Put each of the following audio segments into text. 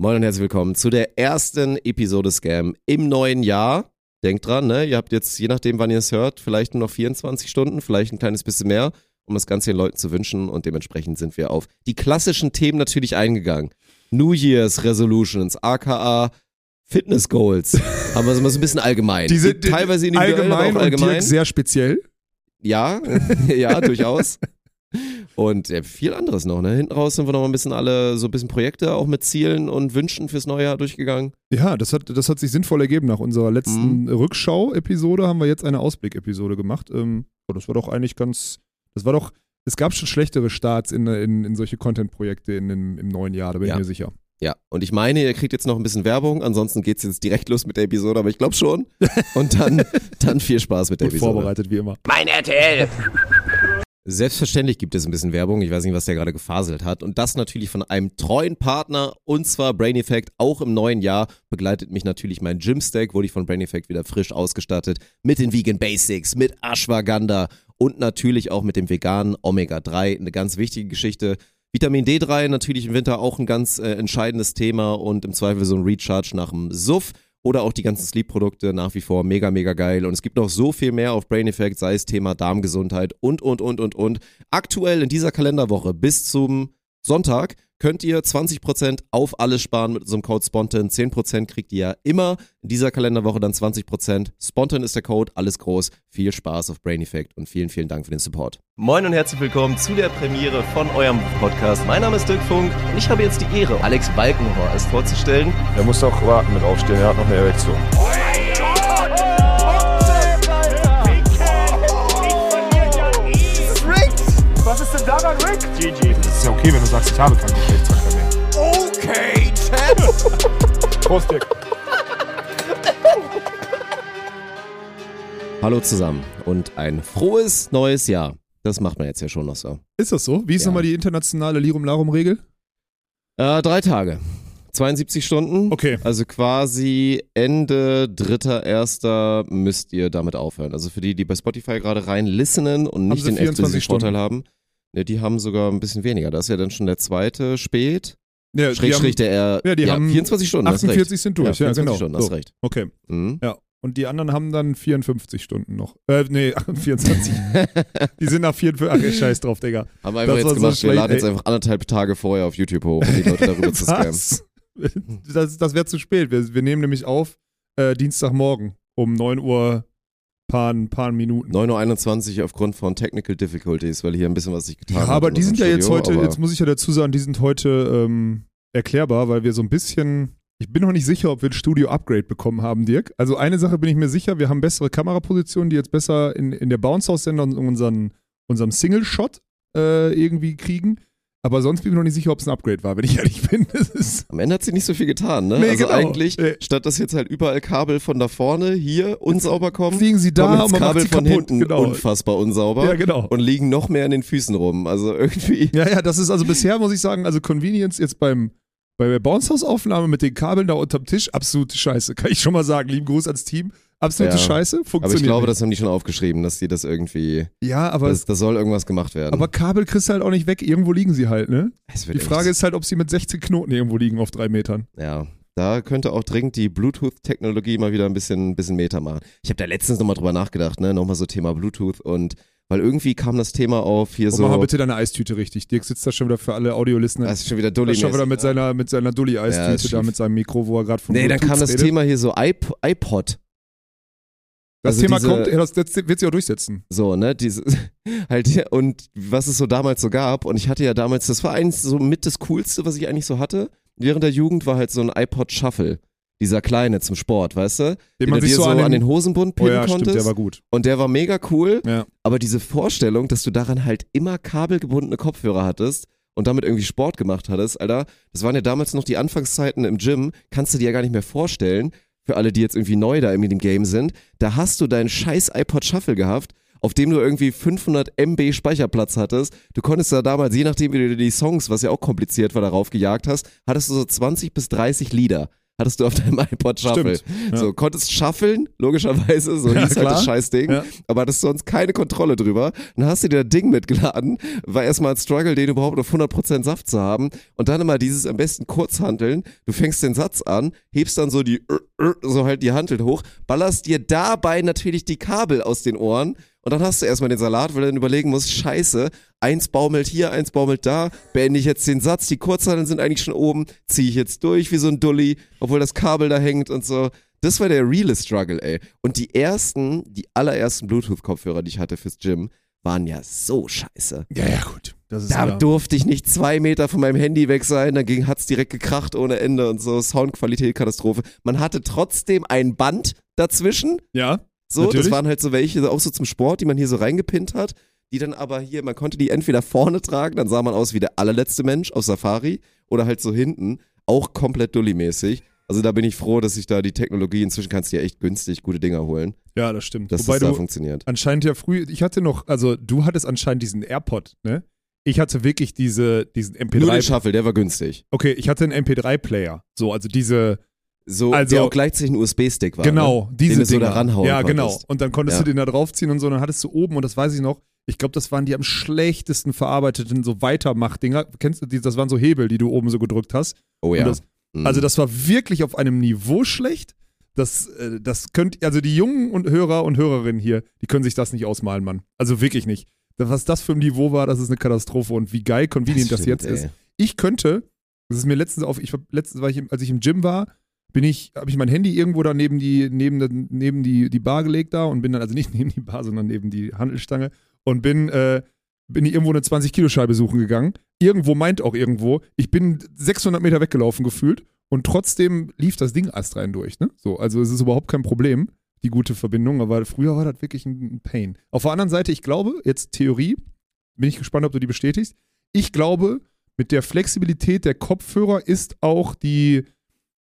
Moin und herzlich willkommen zu der ersten Episode Scam im neuen Jahr. Denkt dran, ne? Ihr habt jetzt, je nachdem, wann ihr es hört, vielleicht nur noch 24 Stunden, vielleicht ein kleines bisschen mehr, um das Ganze den Leuten zu wünschen. Und dementsprechend sind wir auf die klassischen Themen natürlich eingegangen. New Year's Resolutions, aka Fitness Goals. Haben wir so ein bisschen allgemein. Diese, teilweise individuell, allgemein aber auch allgemein. Und sehr speziell. Ja, ja, durchaus. Und ja, viel anderes noch, ne? Hinten raus sind wir noch mal ein bisschen alle so ein bisschen Projekte auch mit Zielen und Wünschen fürs neue Jahr durchgegangen. Ja, das hat, das hat sich sinnvoll ergeben. Nach unserer letzten mhm. Rückschau-Episode haben wir jetzt eine Ausblick-Episode gemacht. Ähm, das war doch eigentlich ganz, das war doch, es gab schon schlechtere Starts in, in, in solche Content-Projekte im neuen Jahr, da bin ja. ich mir sicher. Ja, und ich meine, ihr kriegt jetzt noch ein bisschen Werbung, ansonsten geht es jetzt direkt los mit der Episode, aber ich glaube schon. Und dann, dann viel Spaß mit der Gut Episode. vorbereitet wie immer. Mein RTL! Selbstverständlich gibt es ein bisschen Werbung. Ich weiß nicht, was der gerade gefaselt hat. Und das natürlich von einem treuen Partner, und zwar Brain Effect. Auch im neuen Jahr begleitet mich natürlich mein Gymstack, wurde ich von Brain Effect wieder frisch ausgestattet. Mit den Vegan Basics, mit Ashwagandha und natürlich auch mit dem veganen Omega-3. Eine ganz wichtige Geschichte. Vitamin D3 natürlich im Winter auch ein ganz äh, entscheidendes Thema und im Zweifel so ein Recharge nach dem Suff oder auch die ganzen Sleep-Produkte nach wie vor mega, mega geil. Und es gibt noch so viel mehr auf Brain Effect, sei es Thema Darmgesundheit und, und, und, und, und. Aktuell in dieser Kalenderwoche bis zum Sonntag könnt ihr 20% auf alles sparen mit unserem Code Spontan. 10% kriegt ihr immer in dieser Kalenderwoche dann 20%. Spontan ist der Code, alles groß. Viel Spaß auf Brain Effect und vielen, vielen Dank für den Support. Moin und herzlich willkommen zu der Premiere von eurem Podcast. Mein Name ist Dirk Funk und ich habe jetzt die Ehre, Alex Balkenhor als vorzustellen. Er muss auch warten mit aufstehen, er hat noch eine Erektion. Was ist denn daran Rick? GG. Ist ja okay, wenn du sagst, ich habe keinen Geschlechtsverkehr mehr. Okay, Chat! Prost, Dirk. Hallo zusammen und ein frohes neues Jahr. Das macht man jetzt ja schon noch so. Ist das so? Wie ist Ja. nochmal die internationale Lirum-Larum-Regel? Äh, drei Tage. 72 Stunden. Okay. Also quasi Ende dritter, erster müsst ihr damit aufhören. Also für die, die bei Spotify gerade rein listenen und nicht den 24 exklusiven Vorteil haben, ne, die haben sogar ein bisschen weniger. Das ist ja dann schon der zweite spät. Ja, Schräg, schräg, der eher. ja, die haben 24 Stunden. hast recht. 48 sind durch, ja, 24 genau. Stunden, So. hast recht. Okay. Mhm. Ja. Und die anderen haben dann 54 Stunden noch. Äh, nee, 24. die sind nach 44. Ach, scheiß drauf, Digga. Haben wir einfach Das jetzt war so gemacht, wir laden jetzt einfach anderthalb Tage vorher auf YouTube hoch, um die Leute darüber zu scammen. Das, das wäre zu spät. Wir, wir nehmen nämlich auf äh, Dienstagmorgen um 9 Uhr paar, paar Minuten. 9.21 Uhr aufgrund von Technical Difficulties, weil hier ein bisschen was sich getan Ja, hat. aber die sind ja unserem jetzt Studio, heute, jetzt muss ich ja dazu sagen, die sind heute ähm, erklärbar, weil wir so ein bisschen, ich bin noch nicht sicher, ob wir ein Studio-Upgrade bekommen haben, Dirk. Also eine Sache bin ich mir sicher, wir haben bessere Kamerapositionen, die jetzt besser in, in der Bounce-House-Sender und unseren, unserem Single-Shot äh, irgendwie kriegen. Aber sonst bin ich mir noch nicht sicher, ob es ein Upgrade war, wenn ich ehrlich bin. Am Ende hat sie nicht so viel getan, ne? Nee, also genau. eigentlich, Nee. statt dass jetzt halt überall Kabel von da vorne hier unsauber kommen, fliegen sie da und Kabel sie von kaputt. hinten Genau. unfassbar unsauber Ja, genau. und liegen noch mehr an den Füßen rum. Also irgendwie. Ja, ja, das ist also bisher, muss ich sagen, also Convenience jetzt beim bei der Bounce House Aufnahme mit den Kabeln da unterm Tisch, absolute Scheiße. Kann ich schon mal sagen. Lieben Gruß ans Team. Absolute Ja. Scheiße. Funktioniert. Aber ich glaube, nicht. das haben die schon aufgeschrieben, dass die das irgendwie. Ja, aber, Das, das soll irgendwas gemacht werden. aber Kabel kriegst du halt auch nicht weg. Irgendwo liegen sie halt, ne? Die Frage ist halt, ob sie mit 16 Knoten irgendwo liegen auf drei Metern. Ja. Da könnte auch dringend die Bluetooth-Technologie mal wieder ein bisschen, ein bisschen Meter machen. Ich habe da letztens nochmal drüber nachgedacht, ne? Nochmal so Thema Bluetooth und weil irgendwie kam das Thema auf hier Und so. mach mal bitte deine Eistüte richtig. Dirk sitzt da schon wieder für alle Audio-Listener. das ist schon wieder dulli schon wieder mit seiner, mit seiner Ja, Dulli-Eistüte ist da, mit seinem Mikro, wo er gerade von Nee, dann Bluetooth kam das redet. Thema hier so iP iPod. Das also Thema diese- kommt, das, das wird sich auch durchsetzen. So, ne, diese, halt und was es so damals so gab, und ich hatte ja damals, das war eins so mit das Coolste, was ich eigentlich so hatte, während der Jugend war halt so ein iPod Shuffle, dieser kleine zum Sport, weißt du? Den man du sich dir so an den, den Hosenbund Oh pinnen ja, konntest. stimmt, der war gut. und der war mega cool, Ja. aber diese Vorstellung, dass du daran halt immer kabelgebundene Kopfhörer hattest und damit irgendwie Sport gemacht hattest, Alter, das waren ja damals noch die Anfangszeiten im Gym, kannst du dir ja gar nicht mehr vorstellen, für alle, die jetzt irgendwie neu da in dem Game sind, da hast du deinen scheiß iPod Shuffle gehabt, auf dem du irgendwie 500 MB Speicherplatz hattest. Du konntest da damals, je nachdem wie du die Songs, was ja auch kompliziert war, darauf gejagt hast, hattest du so 20 bis 30 Lieder. Hattest du auf deinem iPod Shuffle. Stimmt, ja. So, konntest shuffeln, logischerweise, so Ja, hieß halt klar. das Scheißding, Ja. aber hattest sonst keine Kontrolle drüber. Dann hast du dir das Ding mitgeladen, war erstmal ein Struggle, den überhaupt auf 100% Saft zu haben und dann immer dieses am besten Kurzhanteln. Du fängst den Satz an, hebst dann so die, so halt die Hantel hoch, ballerst dir dabei natürlich die Kabel aus den Ohren und dann hast du erstmal den Salat, weil du dann überlegen musst, scheiße, eins baumelt hier, eins baumelt da, beende ich jetzt den Satz, die Kurzhanteln sind eigentlich schon oben, ziehe ich jetzt durch wie so ein Dulli, obwohl das Kabel da hängt und so. Das war der reale Struggle, ey. Und die ersten, die allerersten Bluetooth-Kopfhörer, die ich hatte fürs Gym, waren ja so scheiße. Ja, ja, gut. Da ja, durfte ich nicht zwei Meter von meinem Handy weg sein, dann hat's direkt gekracht ohne Ende und so, Soundqualität Katastrophe. Man hatte trotzdem ein Band dazwischen, ja. So, Natürlich. das waren halt so welche, auch so zum Sport, die man hier so reingepinnt hat, die dann aber hier, man konnte die entweder vorne tragen, dann sah man aus wie der allerletzte Mensch auf Safari, oder halt so hinten, auch komplett dully-mäßig. Also da bin ich froh, dass ich da die Technologie, inzwischen kannst du ja echt günstig gute Dinger holen, ja, das stimmt. dass Wobei das da funktioniert. anscheinend ja früh, ich hatte noch, also du hattest anscheinend diesen AirPod, ne? Ich hatte wirklich diese, diesen Nur den MP3. Shuffle, der war günstig. Okay, ich hatte einen MP3-Player. So, also diese, So, Also- der auch gleichzeitig ein USB-Stick war. genau, ne? diese den du so da ranhauen Ja, genau. konntest. Und dann konntest Ja. du den da draufziehen und so, und dann hattest du oben, und das weiß ich noch, ich glaube, das waren die am schlechtesten verarbeiteten so Weitermach-Dinger. Kennst du die? Das waren so Hebel, die du oben so gedrückt hast. Oh ja. Das, Mhm. Also das war wirklich auf einem Niveau schlecht. Das, äh, das könnt, also die Jungen und Hörer und Hörerinnen hier, die können sich das nicht ausmalen, Mann. Also wirklich nicht. Was das für ein Niveau war, das ist eine Katastrophe. Und wie geil convenient das, stimmt, jetzt ist. ey. Ich könnte, das ist mir letztens auf, ich war, letztens war ich, als ich im Gym war, bin ich, habe ich mein Handy irgendwo da neben die, neben, neben die, die Bar gelegt da und bin dann, also nicht neben die Bar, sondern neben die Handelstange und bin, äh, bin ich irgendwo eine 20-Kilo-Scheibe suchen gegangen. Irgendwo meint auch irgendwo. Ich bin 600 Meter weggelaufen gefühlt und trotzdem lief das Ding astrein durch. Ne? So, also es ist überhaupt kein Problem, die gute Verbindung, aber früher war das wirklich ein Pain. Auf der anderen Seite, ich glaube, jetzt Theorie, bin ich gespannt, ob du die bestätigst. Ich glaube, mit der Flexibilität der Kopfhörer ist auch die,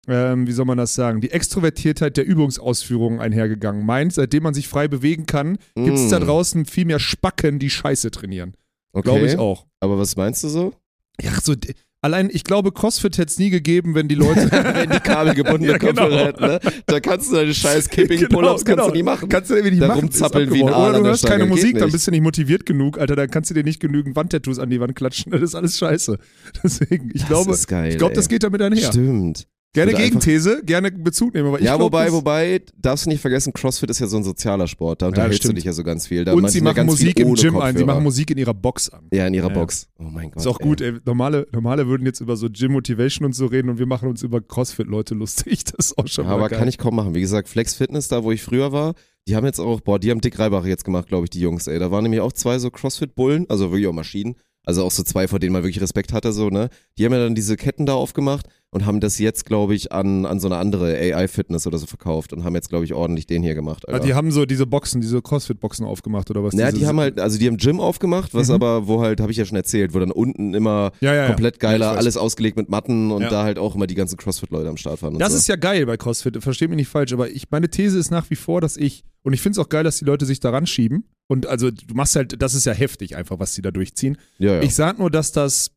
ähm, wie soll man das sagen, die Extrovertiertheit der Übungsausführungen einhergegangen. Meint, seitdem man sich frei bewegen kann, gibt es da Mm. draußen viel mehr Spacken, die Scheiße trainieren. Okay. Glaube ich auch. Aber was meinst du so? Ja, so, allein, ich glaube, CrossFit hätte es nie gegeben, wenn die Leute. Wenn die Kabel gebundene Ja, genau. Kopfhörer hätten, ne? Da kannst du deine scheiß Genau, Pull-Ups kannst genau. du nie machen. Kannst du irgendwie nicht Da machen. rumzappeln wie ein. Aal Oder du hörst keine Musik, dann nicht. bist du nicht motiviert genug, Alter. Dann kannst du dir nicht genügend Wandtattoos an die Wand klatschen. Das ist alles scheiße. Deswegen, ich Das glaube, ist geil, ich glaube, das geht damit einher. Stimmt. Gerne Gegenthese, gerne Bezug nehmen. Aber ich ja, glaub, wobei, wobei, darfst du nicht vergessen, CrossFit ist ja so ein sozialer Sport. Da unterhältst du stimmt. dich ja so ganz viel. Da Und sie ja machen Musik im Gym an. Sie Kopfhörer. machen Musik in ihrer Box an. Ja, in ihrer Ja, ja. Box. Oh mein Gott. Ist auch ey. gut, ey. Normale, normale würden jetzt über so Gym Motivation und so reden und wir machen uns über CrossFit-Leute lustig. Das ist auch schon Ja, aber geil. kann ich kaum machen. Wie gesagt, Flex Fitness, da wo ich früher war, die haben jetzt auch, boah, die haben Dick Reibach jetzt gemacht, glaube ich, die Jungs, ey. Da waren nämlich auch zwei so CrossFit-Bullen, also wirklich auch Maschinen. Also auch so zwei, vor denen man wirklich Respekt hatte, so, ne? Die haben ja dann diese Ketten da aufgemacht und haben das jetzt, glaube ich, an, an so eine andere AI-Fitness oder so verkauft und haben jetzt, glaube ich, ordentlich den hier gemacht. Ah, Alter. die haben so diese Boxen, diese CrossFit-Boxen aufgemacht oder was? Ja, Diese- die haben halt, also die haben Gym aufgemacht, was Mhm. aber, wo halt, habe ich ja schon erzählt, wo dann unten immer ja, ja, komplett geiler, Ja, alles ausgelegt mit Matten und da halt auch immer die ganzen CrossFit-Leute am Start waren. Das so. ist ja geil bei CrossFit, versteht mich nicht falsch, aber ich, meine These ist nach wie vor, dass ich, und ich finde es auch geil, dass die Leute sich daran schieben. Und also du machst halt, das ist ja heftig einfach, was die da durchziehen. Ich sag nur, dass das,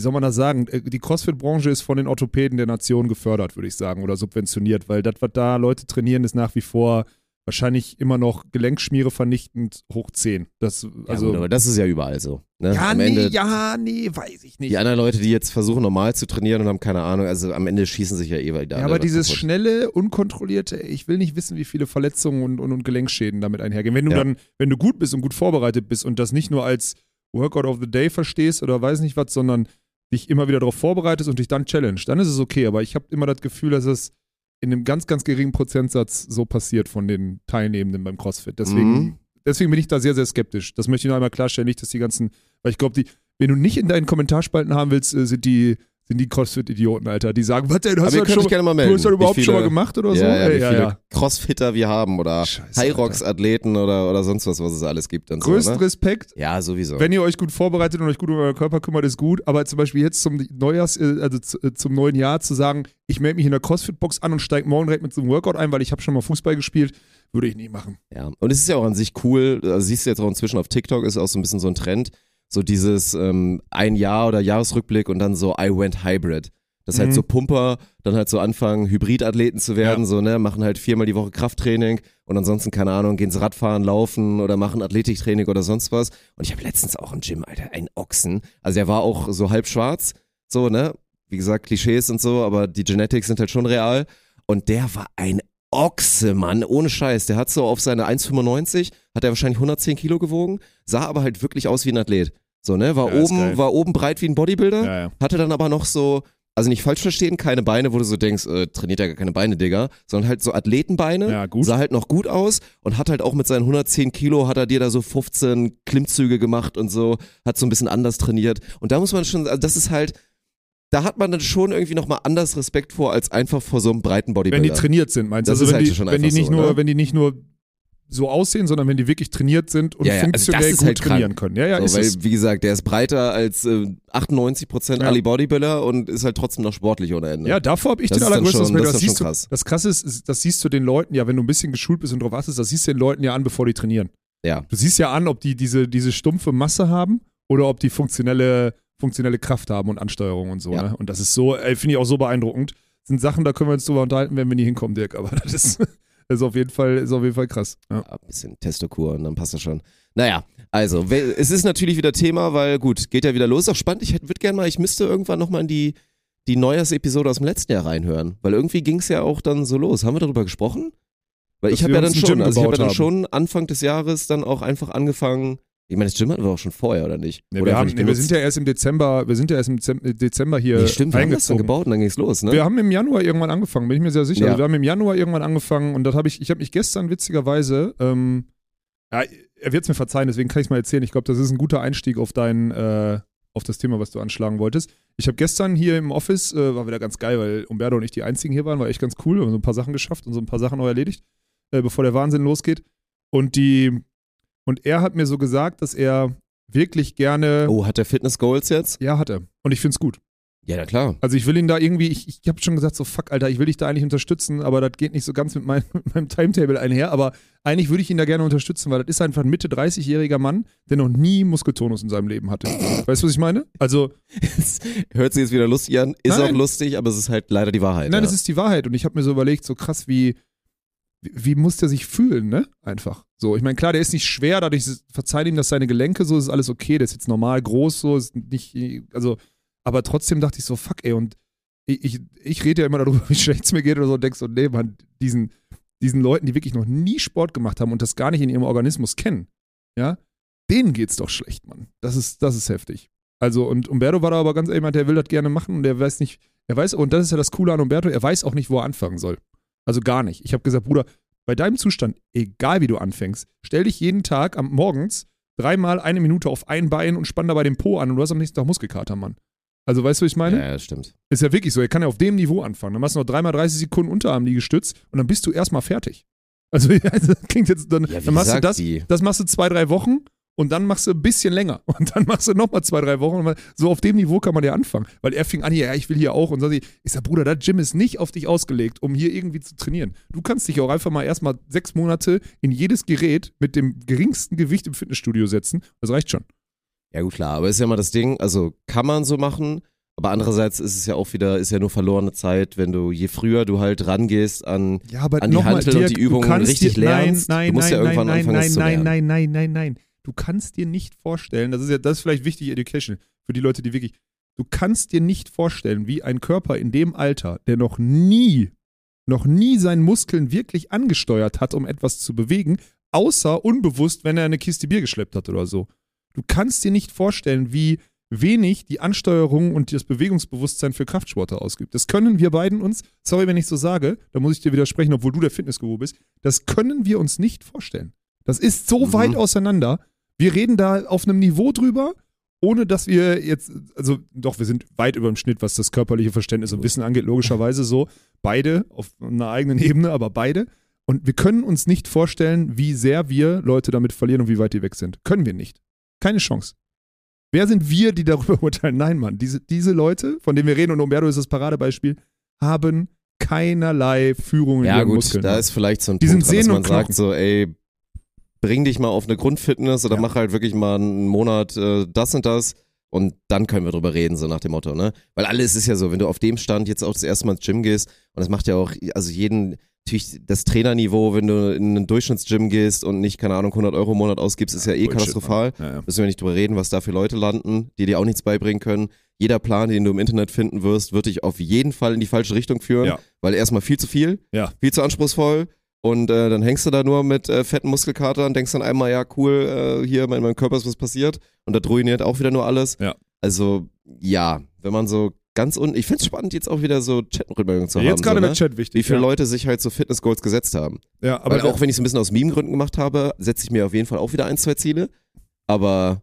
wie soll man das sagen, äh, die CrossFit-Branche ist von den Orthopäden der Nation gefördert, würde ich sagen, oder subventioniert, weil das, was da Leute trainieren, ist nach wie vor wahrscheinlich immer noch Gelenkschmiere vernichtend hoch 10. Das, ja, also, gut, aber das ist ja überall so. Ne? ja, am nee, Ende, ja, nee, weiß ich nicht. Die anderen Leute, die jetzt versuchen, normal zu trainieren und haben keine Ahnung, also am Ende schießen sich ja eh wieder. Ja, aber dieses kaputt. schnelle, unkontrollierte, ich will nicht wissen, wie viele Verletzungen und, und, und Gelenkschäden damit einhergehen. Wenn du Ja. dann, wenn du gut bist und gut vorbereitet bist und das nicht nur als Workout of the Day verstehst oder weiß nicht was, sondern dich immer wieder darauf vorbereitest und dich dann challenge, dann ist es okay. Aber ich habe immer das Gefühl, dass es in einem ganz, ganz geringen Prozentsatz so passiert von den Teilnehmenden beim CrossFit. Deswegen, Mhm. deswegen bin ich da sehr, sehr skeptisch. Das möchte ich noch einmal klarstellen, nicht, dass die ganzen, weil ich glaube, die, wenn du nicht in deinen Kommentarspalten haben willst, äh, sind die, sind die CrossFit-Idioten, Alter. Die sagen, was denn, Aber hast ihr du schon, gerne mal du melden. hast das überhaupt viele, schon mal gemacht oder so? Ja, ja, Ey, wie ja, viele ja. Crossfitter wir haben oder High-Rocks-Athleten oder, oder sonst was, was es alles gibt. Und Größten so, ne? Respekt. Ja, sowieso. Wenn ihr euch gut vorbereitet und euch gut um euren Körper kümmert, ist gut. Aber zum Beispiel jetzt zum Neujahrs, äh, also äh, zum neuen Jahr zu sagen, ich melde mich in der CrossFit-Box an und steige morgen direkt mit so einem Workout ein, weil ich habe schon mal Fußball gespielt, würde ich nie machen. Ja, und es ist ja auch an sich cool, also siehst du jetzt auch inzwischen auf TikTok, ist auch so ein bisschen so ein Trend, so dieses ähm, ein Jahr oder Jahresrückblick und dann so I went hybrid. Halt Mhm. so Pumper dann halt so anfangen, Hybridathleten zu werden, Ja. so, ne, machen halt viermal die Woche Krafttraining und ansonsten, keine Ahnung, gehen sie Radfahren, laufen oder machen Athletiktraining oder sonst was. Und ich habe letztens auch im Gym, Alter, einen Ochsen. Also der war auch so halb schwarz, so, ne? Wie gesagt, Klischees und so, aber die Genetics sind halt schon real. Und der war ein Ochse, Mann, ohne Scheiß. Der hat so auf seine 1,95, hat er wahrscheinlich 110 Kilo gewogen, sah aber halt wirklich aus wie ein Athlet. So, ne? War Ja, oben, war oben breit wie ein Bodybuilder, Ja, ja. hatte dann aber noch so, also nicht falsch verstehen, keine Beine, wo du so denkst, äh, trainiert ja gar keine Beine, Digga, sondern halt so Athletenbeine, Ja, gut. sah halt noch gut aus und hat halt auch mit seinen 110 Kilo, hat er dir da so 15 Klimmzüge gemacht und so, hat so ein bisschen anders trainiert. Und da muss man schon, also das ist halt, da hat man dann schon irgendwie nochmal anders Respekt vor, als einfach vor so einem breiten Wenn die Bodybuilder. trainiert sind, meinst du? Das Also wenn, halt die, schon wenn die nicht so, nur, ne? wenn die nicht nur so aussehen, sondern wenn die wirklich trainiert sind und Ja, ja, also funktionell ist gut halt krank. trainieren können. Ja, ja, ist so, weil, es. wie gesagt, der ist breiter als äh, 98% Ja. Ali Bodybuilder und ist halt trotzdem noch sportlich ohne Ende. Ja, davor habe ich Das den allergrößten Respekt. das Das, siehst du, krass. das krasse ist, das siehst du den Leuten, ja, wenn du ein bisschen geschult bist und drauf achtest, das siehst du den Leuten ja an, bevor die trainieren. ja. Du siehst ja an, ob die diese, diese stumpfe Masse haben oder ob die funktionelle, funktionelle Kraft haben und Ansteuerung und so. Ja. Ne? Und das ist so, finde ich auch so beeindruckend. Das sind Sachen, da können wir uns drüber unterhalten, wenn wir nie hinkommen, Dirk. Aber das ist, ist, auf, jeden Fall, ist auf jeden Fall krass. Ja. Ja, ein bisschen Testokur und dann passt das schon. Naja, also, es ist natürlich wieder Thema, weil gut, geht ja wieder los. Auch spannend, ich würde gerne mal, ich müsste irgendwann nochmal in die, die Neujahrsepisode aus dem letzten Jahr reinhören, weil irgendwie ging es ja auch dann so los. Haben wir darüber gesprochen? Weil Dass ich habe ja dann schon, also ich habe ja dann schon Anfang des Jahres dann auch einfach angefangen. Ich meine, das Gym hatten wir auch schon vorher, oder nicht? Nee, oder wir, haben, nicht nee, wir sind ja erst im Dezember, wir sind ja erst im Dezem- Dezember hier nee, stimmt, wir haben das dann gebaut und dann ging's los, ne? Wir haben im Januar irgendwann angefangen, bin ich mir sehr sicher. Ja. Also wir haben im Januar irgendwann angefangen und das habe ich, ich habe mich gestern witzigerweise, ähm, ja, er wird es mir verzeihen, deswegen kann ich es mal erzählen. Ich glaube, das ist ein guter Einstieg auf dein, äh, auf das Thema, was du anschlagen wolltest. Ich habe gestern hier im Office, äh, war wieder ganz geil, weil Umberto und ich die einzigen hier waren, war echt ganz cool. Wir haben so ein paar Sachen geschafft und so ein paar Sachen noch erledigt, äh, bevor der Wahnsinn losgeht. Und die, und er hat mir so gesagt, dass er wirklich gerne, oh, hat der Fitness Goals jetzt? ja, hat er. Und ich finde es gut. Ja, na klar. Also ich will ihn da irgendwie, ich, ich habe schon gesagt, so fuck, Alter, ich will dich da eigentlich unterstützen, aber das geht nicht so ganz mit, mein, mit meinem Timetable einher. Aber eigentlich würde ich ihn da gerne unterstützen, weil das ist einfach ein Mitte 30-jähriger Mann, der noch nie Muskeltonus in seinem Leben hatte. Weißt du, was ich meine? Also, Hört sich jetzt wieder lustig an, ist Nein. auch lustig, aber es ist halt leider die Wahrheit. nein, ja. das ist die Wahrheit. Und ich habe mir so überlegt, so krass, wie, wie, muss der sich fühlen, ne? Einfach. So, ich meine, klar, der ist nicht schwer, dadurch verzeiht ihm das seine Gelenke, so ist alles okay, der ist jetzt normal groß, so ist nicht, also, aber trotzdem dachte ich so, fuck, ey, und ich, ich, ich rede ja immer darüber, wie schlecht es mir geht oder so und denk so, nee, man, diesen, diesen Leuten, die wirklich noch nie Sport gemacht haben und das gar nicht in ihrem Organismus kennen, ja, denen geht's doch schlecht, Mann. Das ist, das ist heftig. Also, und Umberto war da aber ganz jemand, der will das gerne machen und der weiß nicht, er weiß, und das ist ja das Coole an Umberto, er weiß auch nicht, wo er anfangen soll. Also gar nicht. Ich habe gesagt, Bruder, bei deinem Zustand, egal wie du anfängst, stell dich jeden Tag am morgens dreimal eine Minute auf ein Bein und spann dabei den Po an und du hast am nächsten Tag Muskelkater, Mann. Also weißt du, was ich meine? Ja, ja, stimmt. Ist ja wirklich so, er kann ja auf dem Niveau anfangen. Dann machst du noch dreimal 30 Sekunden Unterarmliegestütz und dann bist du erstmal fertig. Also, das klingt jetzt, dann, Ja, dann machst du das, die? das machst du zwei, drei Wochen und dann machst du ein bisschen länger. Und dann machst du nochmal zwei, drei Wochen. So auf dem Niveau kann man ja anfangen. Weil er fing an, ja, ich will hier auch. Und so, ich sag, Bruder, das Gym ist nicht auf dich ausgelegt, um hier irgendwie zu trainieren. Du kannst dich auch einfach mal erstmal sechs Monate in jedes Gerät mit dem geringsten Gewicht im Fitnessstudio setzen. Das reicht schon. Ja, gut, klar. Aber ist ja immer das Ding, also kann man so machen, aber andererseits ist es ja auch wieder, ist ja nur verlorene Zeit, wenn du, je früher du halt rangehst an, Ja, An die Hantel und die Übungen richtig dir, nein, lernst. Nein, Du musst nein, ja irgendwann nein, anfangen, nein, zu nein, lernen. nein, nein, nein, nein. Du kannst dir nicht vorstellen, das ist ja, das ist vielleicht wichtig Education für die Leute, die wirklich, du kannst dir nicht vorstellen, wie ein Körper in dem Alter, der noch nie, noch nie seinen Muskeln wirklich angesteuert hat, um etwas zu bewegen, außer unbewusst, wenn er eine Kiste Bier geschleppt hat oder so. Du kannst dir nicht vorstellen, wie wenig die Ansteuerung und das Bewegungsbewusstsein für Kraftsportler ausgibt. Das können wir beiden uns, sorry, wenn ich so sage, da muss ich dir widersprechen, obwohl du der Fitnessguru bist, das können wir uns nicht vorstellen. Das ist so Mhm. weit auseinander. Wir reden da auf einem Niveau drüber, ohne dass wir jetzt, also doch, wir sind weit über dem Schnitt, was das körperliche Verständnis und Wissen angeht, logischerweise so. Beide auf einer eigenen Ebene, aber beide. Und wir können uns nicht vorstellen, wie sehr wir Leute damit verlieren und wie weit die weg sind. Können wir nicht. Keine Chance. Wer sind wir, die darüber urteilen? Nein, Mann. Diese, diese Leute, von denen wir reden, und Umberto ist das Paradebeispiel, haben keinerlei Führung in ja ihren gut, Muskeln. da ist vielleicht so ein Die Punkt sind dran, dass man sagt so, ey, bring dich mal auf eine Grundfitness oder Ja. mach halt wirklich mal einen Monat äh, das und das, Und dann können wir drüber reden, so nach dem Motto, ne? Weil alles ist ja so, wenn du auf dem Stand jetzt auch das erste Mal ins Gym gehst, und das macht ja auch, also jeden, natürlich das Trainerniveau, wenn du in ein Durchschnittsgym gehst und nicht, keine Ahnung, 100 Euro im Monat ausgibst, ist ja eh Bullshit, katastrophal. Ja, ja. Müssen wir nicht drüber reden, was da für Leute landen, die dir auch nichts beibringen können. Jeder Plan, den du im Internet finden wirst, wird dich auf jeden Fall in die falsche Richtung führen, Ja. weil erstmal viel zu viel, Ja. viel zu anspruchsvoll. Und äh, dann hängst du da nur mit äh, fetten Muskelkater und denkst dann einmal, ja, cool, äh, hier in meinem Körper ist was passiert. Und da ruiniert auch wieder nur alles. Ja. Also, ja, wenn man so ganz unten, ich find's spannend, jetzt auch wieder so Chat-Rückmeldungen zu haben. Jetzt gerade so, wird ne? Chat wichtig. Wie viele ja. Leute sich halt so Fitness-Goals gesetzt haben. Ja, aber Weil auch wenn ich es ein bisschen aus Meme-Gründen gemacht habe, setze ich mir auf jeden Fall auch wieder ein, zwei Ziele. Aber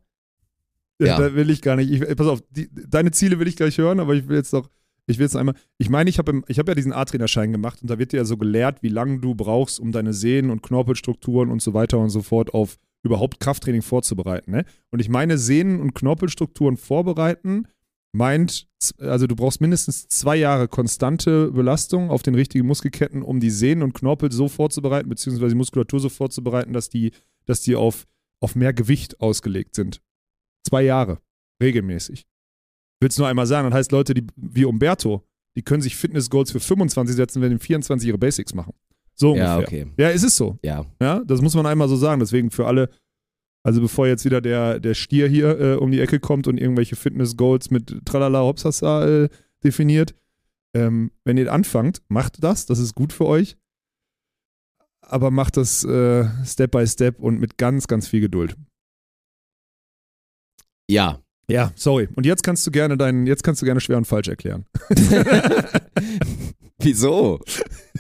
Ja, Ja. Da will ich gar nicht. Ich, pass auf, die, deine Ziele will ich gleich hören, aber ich will jetzt noch, ich will jetzt einmal. Ich meine, ich habe hab ja diesen A-Trainerschein gemacht und da wird dir ja so gelehrt, wie lange du brauchst, um deine Sehnen und Knorpelstrukturen und so weiter und so fort auf überhaupt Krafttraining vorzubereiten. Ne? Und ich meine, Sehnen und Knorpelstrukturen vorbereiten meint, also du brauchst mindestens zwei Jahre konstante Belastung auf den richtigen Muskelketten, um die Sehnen und Knorpel so vorzubereiten, beziehungsweise die Muskulatur so vorzubereiten, dass die, dass die auf, auf mehr Gewicht ausgelegt sind. Zwei Jahre. Regelmäßig. Willst nur einmal sagen, das heißt, Leute, die wie Umberto, die können sich Fitness-Goals für 25 setzen, wenn die 24 ihre Basics machen. So ungefähr. ja, okay. Ja, es ist so. Ja. Ja, das muss man einmal so sagen. Deswegen für alle, also bevor jetzt wieder der, der Stier hier äh, um die Ecke kommt und irgendwelche Fitness-Goals mit Tralala Hopsasa äh, definiert, ähm, wenn ihr anfangt, macht das, das ist gut für euch. Aber macht das äh, Step by Step und mit ganz, ganz viel Geduld. Ja. Ja, sorry. Und jetzt kannst du gerne deinen, jetzt kannst du gerne schwer und falsch erklären. Wieso?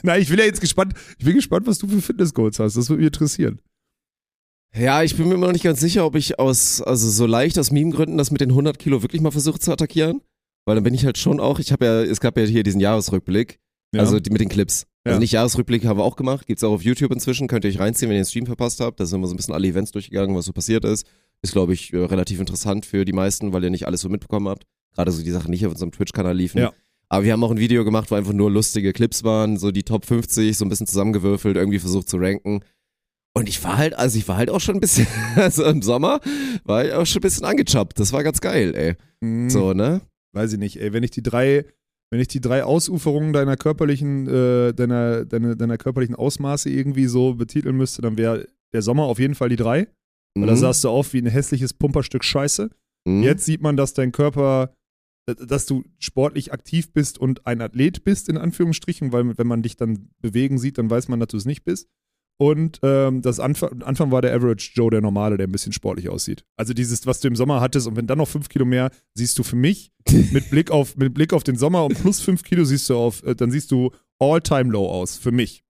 Nein, ich will ja jetzt gespannt, ich bin gespannt, was du für Fitness-Goals hast. Das würde mich interessieren. Ja, ich bin mir immer noch nicht ganz sicher, ob ich aus, also so leicht aus Meme-Gründen das mit den 100 Kilo wirklich mal versuche zu attackieren. Weil dann bin ich halt schon auch, ich habe ja, es gab ja hier diesen Jahresrückblick, Ja. also die mit den Clips. Ja. Also nicht Jahresrückblick haben wir auch gemacht, gibt's auch auf YouTube inzwischen, könnt ihr euch reinziehen, wenn ihr den Stream verpasst habt. Da sind wir so ein bisschen alle Events durchgegangen, was so passiert ist. Ist, glaube ich, äh, relativ interessant für die meisten, weil ihr nicht alles so mitbekommen habt. Gerade so die Sachen nicht auf unserem Twitch-Kanal liefen. Ja. Aber wir haben auch ein Video gemacht, wo einfach nur lustige Clips waren, so die Top 50, so ein bisschen zusammengewürfelt, irgendwie versucht zu ranken. Und ich war halt, also ich war halt auch schon ein bisschen, also im Sommer war ich auch schon ein bisschen angechappt. Das war ganz geil, ey. Mhm. So, ne? weiß ich nicht, ey, wenn ich die drei, wenn ich die drei Ausuferungen deiner körperlichen, äh, deiner, deiner, deiner körperlichen Ausmaße irgendwie so betiteln müsste, dann wäre der Sommer auf jeden Fall die drei. Weil da Mhm. sahst du auf wie ein hässliches Pumperstück Scheiße. Mhm. Jetzt sieht man, dass dein Körper, äh, dass du sportlich aktiv bist und ein Athlet bist, in Anführungsstrichen, weil wenn man dich dann bewegen sieht, dann weiß man, dass du es nicht bist. Und ähm, das Anfang, Anfang war der Average Joe, der Normale, der ein bisschen sportlich aussieht. Also dieses, was du im Sommer hattest und wenn dann noch fünf Kilo mehr, siehst du für mich mit Blick auf, mit Blick auf den Sommer und plus fünf Kilo siehst du auf, äh, dann siehst du all-time low aus, für mich.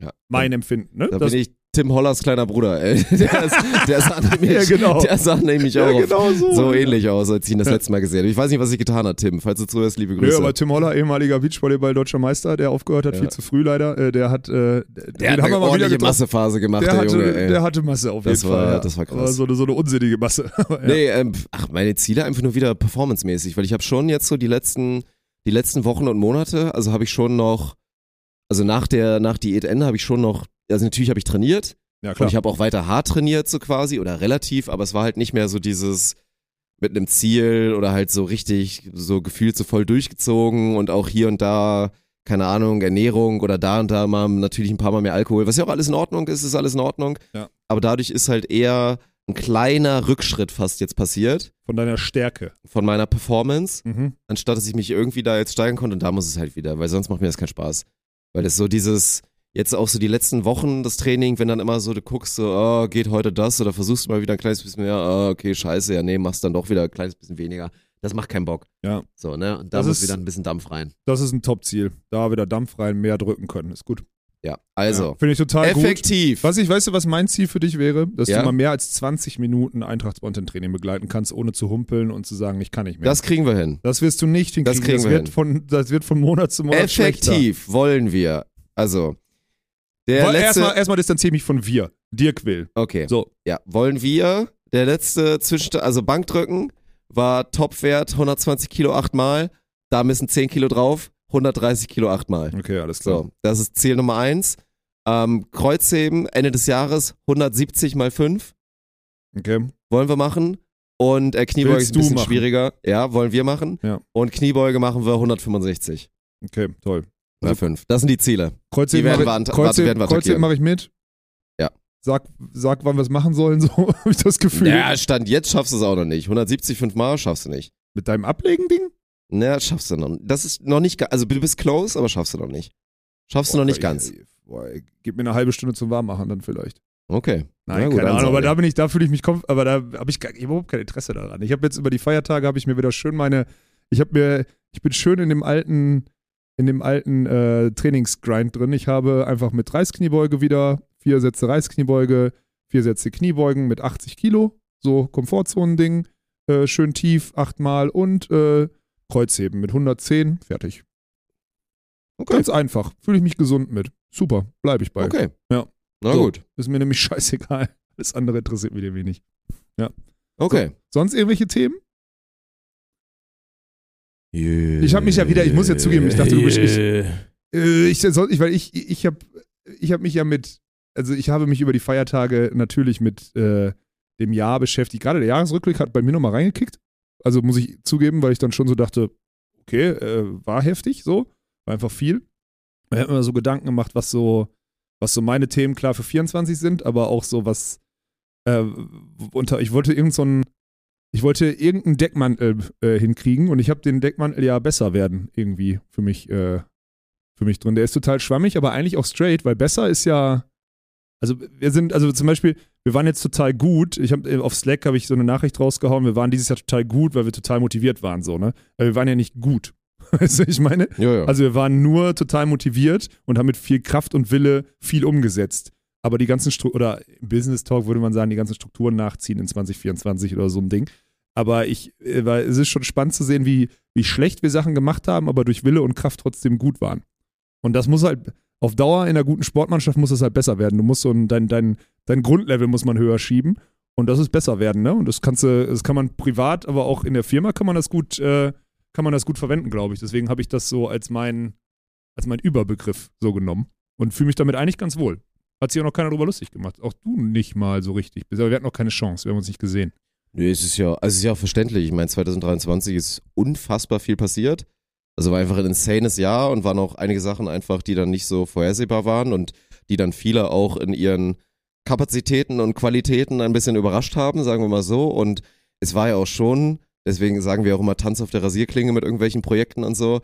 Ja. Mein Empfinden, ne? Da Das- bin ich Tim Hollers kleiner Bruder, ey. Der, ist, der, sah, nämlich, Ja, genau. der sah nämlich Ja, auch genau so. so ähnlich aus, als ich ihn das Ja. letzte Mal gesehen habe. Ich weiß nicht, was ich getan habe, Tim. Falls du zuhörst, liebe Grüße. aber Tim Holler, ehemaliger Beachvolleyball-deutscher Meister, der aufgehört hat, Ja. viel zu früh leider, äh, der hat, äh, der hat eine ordentliche Massephase gemacht, Der der, hatte, Junge, ey. der hatte Masse auf Das jeden war- Fall. Ja. das war krass. Aber so, eine- so eine unsinnige Masse. Ja. Nee, ähm, ach, meine Ziele einfach nur wieder performancemäßig, weil ich habe schon jetzt so die letzten, die letzten Wochen und Monate, also habe ich schon noch, also nach der, nach Diätende habe ich schon noch, also natürlich habe ich trainiert ja, und klar. ich habe auch weiter hart trainiert so quasi oder relativ, aber es war halt nicht mehr so dieses mit einem Ziel oder halt so richtig, so gefühlt so voll durchgezogen und auch hier und da, keine Ahnung, Ernährung oder da und da mal natürlich ein paar Mal mehr Alkohol, was ja auch alles in Ordnung ist, ist alles in Ordnung. Ja. Aber dadurch ist halt eher ein kleiner Rückschritt fast jetzt passiert Von deiner Stärke. von meiner Performance, Mhm. anstatt dass ich mich irgendwie da jetzt steigern konnte und da muss es halt wieder, weil sonst macht mir das keinen Spaß. Weil das so dieses, jetzt auch so die letzten Wochen das Training, wenn dann immer so du guckst, so, oh, geht heute das oder versuchst mal wieder ein kleines bisschen mehr, oh, okay, scheiße, ja, nee, machst dann doch wieder ein kleines bisschen weniger. Das macht keinen Bock. Ja. So, ne? Und da Das muss ist- wieder ein bisschen Dampf rein. Das ist ein Top-Ziel. Da wieder Dampf rein, mehr drücken können. Ist gut. Ja, Ja. also, Finde ich total gut. effektiv. Was ich, weißt du, was mein Ziel für dich wäre? Dass Ja. du mal mehr als 20 Minuten Eintracht-Spontan-Training begleiten kannst, ohne zu humpeln und zu sagen, ich kann nicht mehr. Das kriegen wir hin. Das wirst du nicht hinkriegen. Das kriegen das wir wird hin. Von, das wird von Monat zu Monat schlechter. Effektiv wollen wir. Also, der Woll- letzte. Erstmal, erstmal distanziere ich mich von wir. Dirk will. okay. So. Ja, wollen wir. Der letzte Zwischen, also Bankdrücken war Topwert 120 Kilo achtmal. Da müssen 10 Kilo drauf, 130 Kilo achtmal. Okay, alles klar. So, das ist Ziel Nummer eins. Ähm, Kreuzheben Ende des Jahres 170 mal 5 Okay. wollen wir machen. Und äh, Kniebeuge Willst ist ein bisschen machen? schwieriger. Ja, wollen wir machen. Ja. Und Kniebeuge machen wir 165. Okay, toll. Oder 5. Das sind die Ziele. Kreuzheben Die werden wir Kreuzheben, werden wir Kreuzheben mache ich mit. Ja. Sag, sag, wann wir es machen sollen, so habe ich das Gefühl. Naja, Stand jetzt schaffst du es auch noch nicht. 170 fünfmal schaffst du nicht. Mit deinem Ablegen-Ding? Naja, schaffst du noch nicht. Das ist noch nicht, also du bist close, aber schaffst du noch nicht. Schaffst du noch nicht Boah, ganz. ey, Boah, ey, gib mir eine halbe Stunde zum Warmmachen dann vielleicht. Okay. Nein, Na gut, keine Ahnung, aber da bin ich, da fühle ich mich komf aber da habe ich, ich hab überhaupt kein Interesse daran. Ich habe jetzt über die Feiertage habe ich mir wieder schön meine, ich habe mir, ich bin schön in dem alten, in dem alten äh, Trainingsgrind drin. Ich habe einfach mit Reißkniebeuge wieder vier Sätze Reißkniebeuge, vier Sätze Kniebeugen mit 80 Kilo, so Komfortzonending, äh, schön tief, achtmal und äh, Kreuzheben mit 110, fertig. Okay. Ganz einfach, fühle ich mich gesund mit. Super, bleibe ich bei. Okay. Ja. Na So. gut. Ist mir nämlich scheißegal. Alles andere interessiert mich irgendwie nicht. Okay. Sonst irgendwelche Themen? Ich hab mich ja wieder- ich muss ja zugeben, ich dachte, du bist- ich- Äh, ich, soll, ich, weil ich, ich habe ich hab mich ja mit, also ich habe mich über die Feiertage natürlich mit äh, dem Jahr beschäftigt. Gerade der Jahresrückblick hat bei mir nochmal reingekickt. Also muss ich zugeben, weil ich dann schon so dachte, okay, äh, war heftig so, war einfach viel. Ich habe mir so Gedanken gemacht, was so, was so meine Themen klar für 24 sind, aber auch so was äh, unter, ich wollte irgend so ein, ich wollte irgendeinen Deckmantel äh, hinkriegen und ich habe den Deckmantel ja besser werden irgendwie für mich äh, für mich drin. Der ist total schwammig, aber eigentlich auch straight, weil besser ist ja. Also wir sind, also zum Beispiel, wir waren jetzt total gut. Ich habe auf Slack habe ich so eine Nachricht rausgehauen. Wir waren dieses Jahr total gut, weil wir total motiviert waren, so ne. Weil wir waren ja nicht gut. Weißt du, ich meine? Ja, ja. Also wir waren nur total motiviert und haben mit viel Kraft und Wille viel umgesetzt. Aber die ganzen Strukturen, oder Business Talk würde man sagen, die ganzen Strukturen nachziehen in 2024 oder so ein Ding. Aber ich, äh, weil es ist schon spannend zu sehen, wie, wie schlecht wir Sachen gemacht haben, aber durch Wille und Kraft trotzdem gut waren. Und das muss halt, auf Dauer in einer guten Sportmannschaft muss das halt besser werden. Du musst so ein, dein, dein, dein Grundlevel muss man höher schieben. Und das ist besser werden, ne? Und das kannst du, das kann man privat, aber auch in der Firma kann man das gut, äh, kann man das gut verwenden, glaube ich. Deswegen habe ich das so als mein, als mein Überbegriff so genommen und fühle mich damit eigentlich ganz wohl. Hat sich auch noch keiner drüber lustig gemacht. Auch du nicht mal so richtig. Aber wir hatten noch keine Chance, wir haben uns nicht gesehen. Nee, es ist ja, also es ist ja auch verständlich. Ich meine, 2023 ist unfassbar viel passiert. Also war einfach ein insanes Jahr und waren auch einige Sachen einfach, die dann nicht so vorhersehbar waren und die dann viele auch in ihren Kapazitäten und Qualitäten ein bisschen überrascht haben, sagen wir mal so. Und es war ja auch schon, deswegen sagen wir auch immer Tanz auf der Rasierklinge mit irgendwelchen Projekten und so,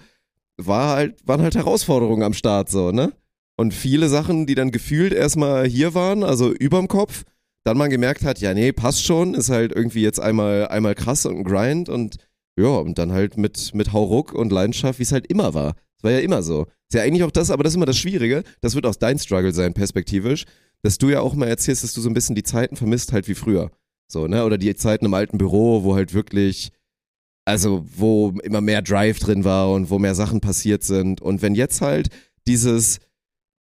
war halt, waren halt Herausforderungen am Start so, ne? Und viele Sachen, die dann gefühlt erstmal hier waren, also überm Kopf, dann man gemerkt hat, ja, nee, passt schon, ist halt irgendwie jetzt einmal, einmal krass und ein Grind und ja, und dann halt mit, mit Hauruck und Leidenschaft, wie es halt immer war. Es war ja immer so. Ist ja eigentlich auch das, aber das ist immer das Schwierige, das wird auch dein Struggle sein, perspektivisch, dass du ja auch mal erzählst, dass du so ein bisschen die Zeiten vermisst, halt wie früher. So, ne? Oder die Zeiten im alten Büro, wo halt wirklich, also wo immer mehr Drive drin war und wo mehr Sachen passiert sind. Und wenn jetzt halt dieses,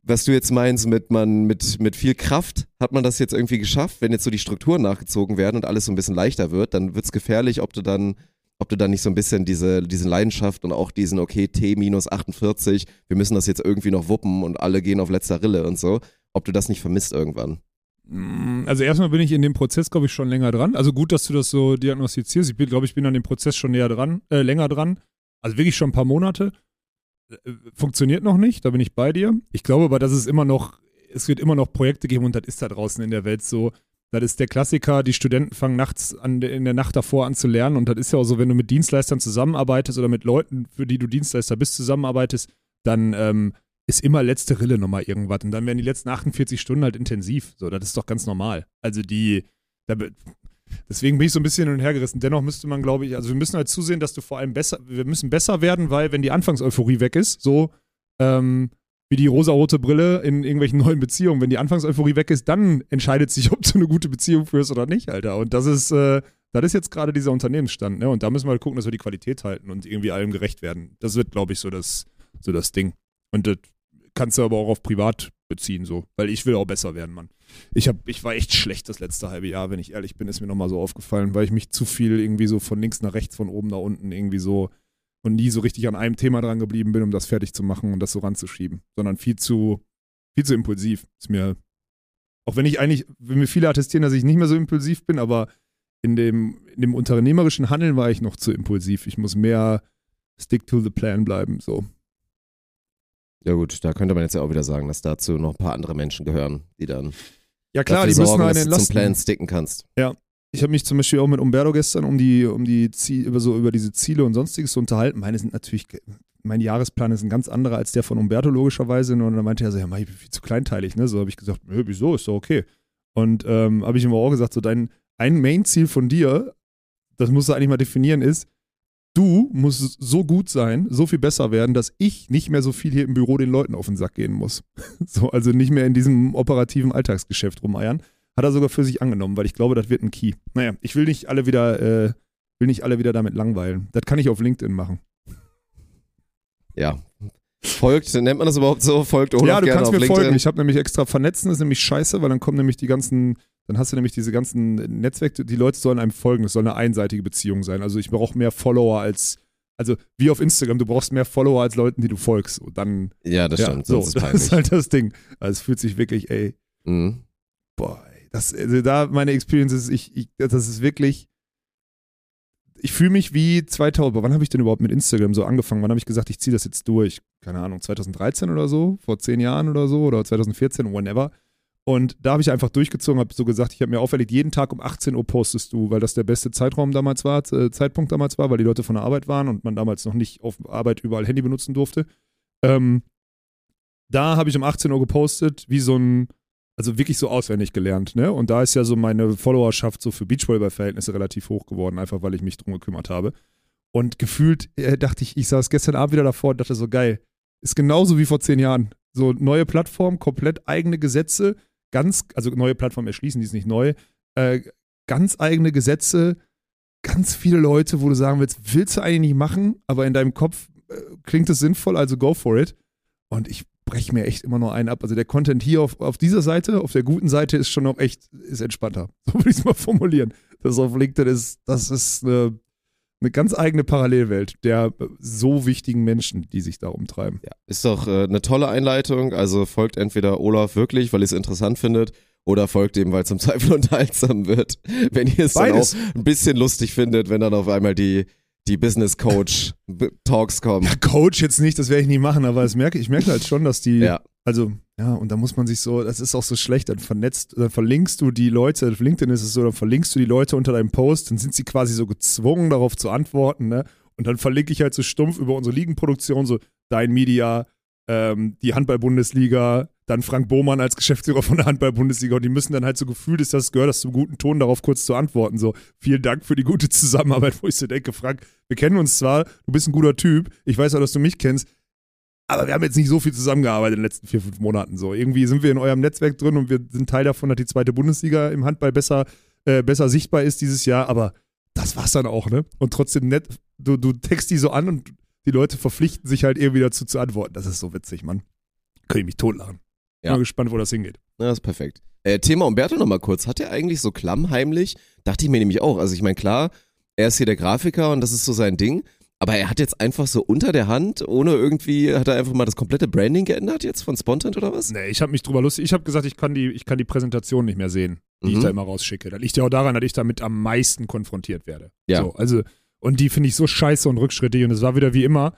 was du jetzt meinst, mit man, mit, mit viel Kraft hat man das jetzt irgendwie geschafft, wenn jetzt so die Strukturen nachgezogen werden und alles so ein bisschen leichter wird, dann wird's gefährlich, ob du dann, ob du dann nicht so ein bisschen diese, diese Leidenschaft und auch diesen, okay, T minus 48, wir müssen das jetzt irgendwie noch wuppen und alle gehen auf letzter Rille und so, ob du das nicht vermisst irgendwann. Mm, Also erstmal bin ich in dem Prozess, glaube ich, schon länger dran. Also gut, dass du das so diagnostizierst. Ich glaube ich, bin an dem Prozess schon näher dran, äh, länger dran. Also wirklich schon ein paar Monate. Äh, Funktioniert noch nicht, da bin ich bei dir. Ich glaube aber, dass es immer noch, es wird immer noch Projekte geben und das ist da draußen in der Welt so. Das ist der Klassiker, die Studenten fangen nachts an, in der Nacht davor an zu lernen und das ist ja auch so, wenn du mit Dienstleistern zusammenarbeitest oder mit Leuten, für die du Dienstleister bist, zusammenarbeitest, dann ähm, ist immer letzte Rille nochmal irgendwas. Und dann werden die letzten 48 Stunden halt intensiv. So, das ist doch ganz normal. Also die, da, deswegen bin ich so ein bisschen hin und her gerissen. Dennoch müsste man, glaube ich, also wir müssen halt zusehen, dass du vor allem besser, wir müssen besser werden, weil wenn die Anfangseuphorie weg ist, so ähm, wie die rosarote Brille in irgendwelchen neuen Beziehungen, wenn die Anfangseuphorie weg ist, dann entscheidet sich, ob du eine gute Beziehung führst oder nicht, Alter. Und das ist, äh, das ist jetzt gerade dieser Unternehmensstand, ne? Und da müssen wir halt gucken, dass wir die Qualität halten und irgendwie allem gerecht werden. Das wird, glaube ich, so das, so das Ding. Und das kannst du aber auch auf privat beziehen, so. Weil ich will auch besser werden, Mann. Ich, hab, ich war echt schlecht das letzte halbe Jahr, wenn ich ehrlich bin, ist mir nochmal so aufgefallen, weil ich mich zu viel irgendwie so von links nach rechts, von oben nach unten irgendwie so und nie so richtig an einem Thema dran geblieben bin, um das fertig zu machen und das so ranzuschieben, sondern viel zu, viel zu impulsiv. Ist mir, auch wenn ich eigentlich, wenn mir viele attestieren, dass ich nicht mehr so impulsiv bin, aber in dem, in dem unternehmerischen Handeln war ich noch zu impulsiv. Ich muss mehr stick to the plan bleiben. So. Ja gut, da könnte man jetzt ja auch wieder sagen, dass dazu noch ein paar andere Menschen gehören, die dann Ja klar, die müssen sorgen, einen dass du zum. Plan sticken kannst. Ich habe mich zum Beispiel auch mit Umberto gestern um die, um die Ziel, über so über diese Ziele und sonstiges zu unterhalten. Meine sind natürlich, mein Jahresplan ist ein ganz anderer als der von Umberto logischerweise. Und dann meinte er so, ja, Mai, ich bin viel zu kleinteilig, ne? So habe ich gesagt, nö, wieso, ist doch okay. Und ähm, habe ich ihm auch gesagt, so dein ein Main-Ziel von dir, das musst du eigentlich mal definieren, ist, du musst so gut sein, so viel besser werden, dass ich nicht mehr so viel hier im Büro den Leuten auf den Sack gehen muss. so, also nicht mehr in diesem operativen Alltagsgeschäft rumeiern. Hat er sogar für sich angenommen, weil ich glaube, das wird ein Key. Naja, ich will nicht alle wieder, äh, will nicht alle wieder damit langweilen. Das kann ich auf LinkedIn machen. Ja. Folgt, nennt man das überhaupt so? Folgt Olaf ja, du kannst mir LinkedIn. folgen. Ich habe nämlich extra vernetzen, das ist nämlich scheiße, weil dann kommen nämlich die ganzen, dann hast du nämlich diese ganzen Netzwerke, die Leute sollen einem folgen. Das soll eine einseitige Beziehung sein. Also ich brauche mehr Follower als, also wie auf Instagram, du brauchst mehr Follower als Leuten, die du folgst. Und dann, ja, das ja, stimmt, so, ist das ist halt das Ding. Also es fühlt sich wirklich, ey, mhm. boah, das, also da meine Experience ist, ich, ich, das ist wirklich, ich fühle mich wie 2000, boah, wann habe ich denn überhaupt mit Instagram so angefangen? Wann habe ich gesagt, ich ziehe das jetzt durch? Keine Ahnung, 2013 oder so, vor zehn Jahren oder so, oder 2014, whenever. Und da habe ich einfach durchgezogen, habe so gesagt, ich habe mir auferlegt, jeden Tag um 18 Uhr postest du, weil das der beste Zeitraum damals war, äh, Zeitpunkt damals war, weil die Leute von der Arbeit waren und man damals noch nicht auf Arbeit überall Handy benutzen durfte. Ähm, da habe ich um 18 Uhr gepostet, wie so ein, also wirklich so auswendig gelernt, ne? Und da ist ja so meine Followerschaft so für Beachvolleyball-Verhältnisse relativ hoch geworden, einfach weil ich mich drum gekümmert habe. Und gefühlt äh, dachte ich, ich saß gestern Abend wieder davor und dachte so, geil, ist genauso wie vor zehn Jahren. So neue Plattform, komplett eigene Gesetze, ganz, also neue Plattform erschließen, die ist nicht neu, äh, ganz eigene Gesetze, ganz viele Leute, wo du sagen willst, willst du eigentlich nicht machen, aber in deinem Kopf äh, klingt es sinnvoll, also go for it. Und ich breche mir echt immer nur einen ab. Also der Content hier auf, auf dieser Seite, auf der guten Seite ist schon noch echt, ist entspannter. So würde ich es mal formulieren. Das auf LinkedIn ist, das ist eine, eine ganz eigene Parallelwelt der äh, so wichtigen Menschen, die sich da umtreiben. Ja, ist doch äh, eine tolle Einleitung. Also folgt entweder Olaf wirklich, weil ihr es interessant findet, oder folgt ihm, weil es zum Zweifel unterhaltsam wird. Wenn ihr es dann auch ein bisschen lustig findet, wenn dann auf einmal die, die Business Coach Talks kommen. Coach jetzt nicht, das werde ich nie machen, aber das merke, ich merke halt schon, dass die, Ja. also, ja, und da muss man sich so, das ist auch so schlecht, dann vernetzt, dann verlinkst du die Leute, auf LinkedIn ist es so, dann verlinkst du die Leute unter deinem Post, dann sind sie quasi so gezwungen, darauf zu antworten, ne? Und dann verlinke ich halt so stumpf über unsere Ligenproduktion, so Dein Media, ähm, die Handball-Bundesliga, dann Frank Bohmann als Geschäftsführer von der Handball-Bundesliga und die müssen dann halt so gefühlt, ist das gehört das zum guten Ton, darauf kurz zu antworten. So, vielen Dank für die gute Zusammenarbeit, wo ich so denke, Frank, wir kennen uns zwar, du bist ein guter Typ, ich weiß auch, dass du mich kennst, aber wir haben jetzt nicht so viel zusammengearbeitet in den letzten vier, fünf Monaten. So, irgendwie sind wir in eurem Netzwerk drin und wir sind Teil davon, dass die zweite Bundesliga im Handball besser, äh, besser sichtbar ist dieses Jahr, aber das war's dann auch, ne? Und trotzdem nett, du, du text die so an und die Leute verpflichten sich halt irgendwie dazu zu antworten. Das ist so witzig, Mann. Könnte ich mich totlachen. Ja. Bin mal gespannt, wo das hingeht. Ja, ist perfekt. Äh, Thema Umberto nochmal kurz. Hat er eigentlich so klammheimlich? Dachte ich mir nämlich auch. Also ich meine, klar, er ist hier der Grafiker und das ist so sein Ding. Aber er hat jetzt einfach so unter der Hand, ohne irgendwie, hat er einfach mal das komplette Branding geändert jetzt von Spontant oder was? Nee, ich habe mich drüber lustig. Ich habe gesagt, ich kann, die, ich kann die Präsentation nicht mehr sehen, die ich Mhm. da immer rausschicke. Das liegt ja auch daran, dass ich damit am meisten konfrontiert werde. Ja. So, also, und die finde ich so scheiße und rückschrittig. Und es war wieder wie immer.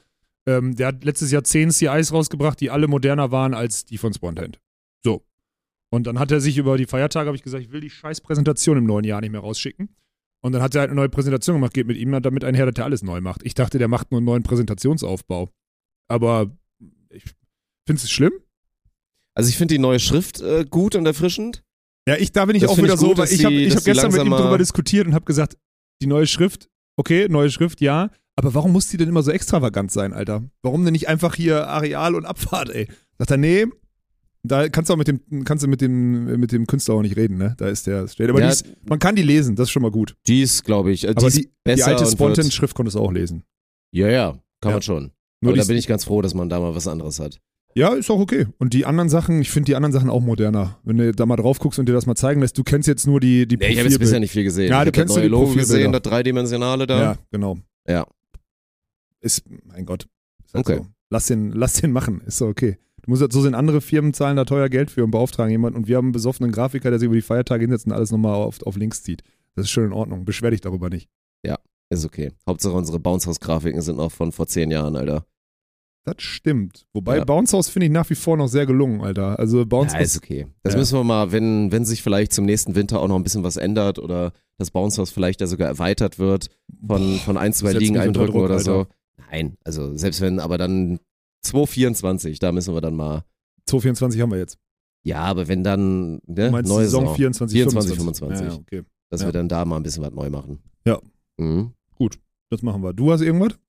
Ähm, der hat letztes Jahr zehn CIs rausgebracht, die alle moderner waren als die von Spontent. So. Und dann hat er sich über die Feiertage, habe ich gesagt, ich will die scheiß Präsentation im neuen Jahr nicht mehr rausschicken. Und dann hat er halt eine neue Präsentation gemacht, geht mit ihm damit einher, dass er alles neu macht. Ich dachte, der macht nur einen neuen Präsentationsaufbau. Aber ich finde es schlimm. Also ich finde die neue Schrift äh, gut und erfrischend. Ja, ich, da bin ich Das auch wieder ich so, gut, weil dass ich habe hab gestern mit ihm drüber diskutiert und habe gesagt, die neue Schrift, okay, neue Schrift, ja, aber warum muss die denn immer so extravagant sein, Alter? Warum denn nicht einfach hier Areal und Abfahrt, ey? Sagt er, nee, da kannst du auch mit dem, kannst du mit dem, mit dem Künstler auch nicht reden, ne? Da ist der, steht. Aber Ja, die ist, man kann die lesen, das ist schon mal gut. Die ist, glaube ich, äh, die Aber ist die, die alte Spontan-Schrift konntest du auch lesen. Ja, ja, kann Ja. man schon. Nur da bin ich ganz froh, dass man da mal was anderes hat. Ja, ist auch okay. Und die anderen Sachen, ich finde die anderen Sachen auch moderner. Wenn du da mal drauf guckst und dir das mal zeigen lässt, du kennst jetzt nur die, die Nee, ich habe jetzt bisher nicht viel gesehen. Ja, ich du das kennst neue nur die Logo gesehen, das dreidimensionale da. Ja, genau. Ja. Ist, mein Gott. Ist halt Okay. so. Lass den, lass den machen, ist so okay. Du musst halt so sehen, andere Firmen zahlen da teuer Geld für und beauftragen jemanden und wir haben einen besoffenen Grafiker, der sich über die Feiertage hinsetzt und alles nochmal auf, auf links zieht. Das ist schon in Ordnung. Beschwer dich darüber nicht. Ist okay. Hauptsache unsere Bounce House Grafiken sind noch von vor zehn Jahren, Alter. Das stimmt. Wobei Ja. Bounce House finde ich nach wie vor noch sehr gelungen, Alter. Also Bounce Ja, ist okay. Das Ja. müssen wir mal, wenn, wenn sich vielleicht zum nächsten Winter auch noch ein bisschen was ändert oder das Bounce House vielleicht ja sogar erweitert wird von, von ein, zwei Ligen eindrücken oder so. Alter. Nein, also selbst wenn, aber dann 224, da müssen wir dann mal. 224 haben wir jetzt. Ja, aber wenn dann, ne, Du meinst neue Saison Saison, 24, 24, 25. 25. Ja, okay. dass ja. wir dann da mal ein bisschen was neu machen. Ja. Mhm. Das machen wir. Du hast irgendwas?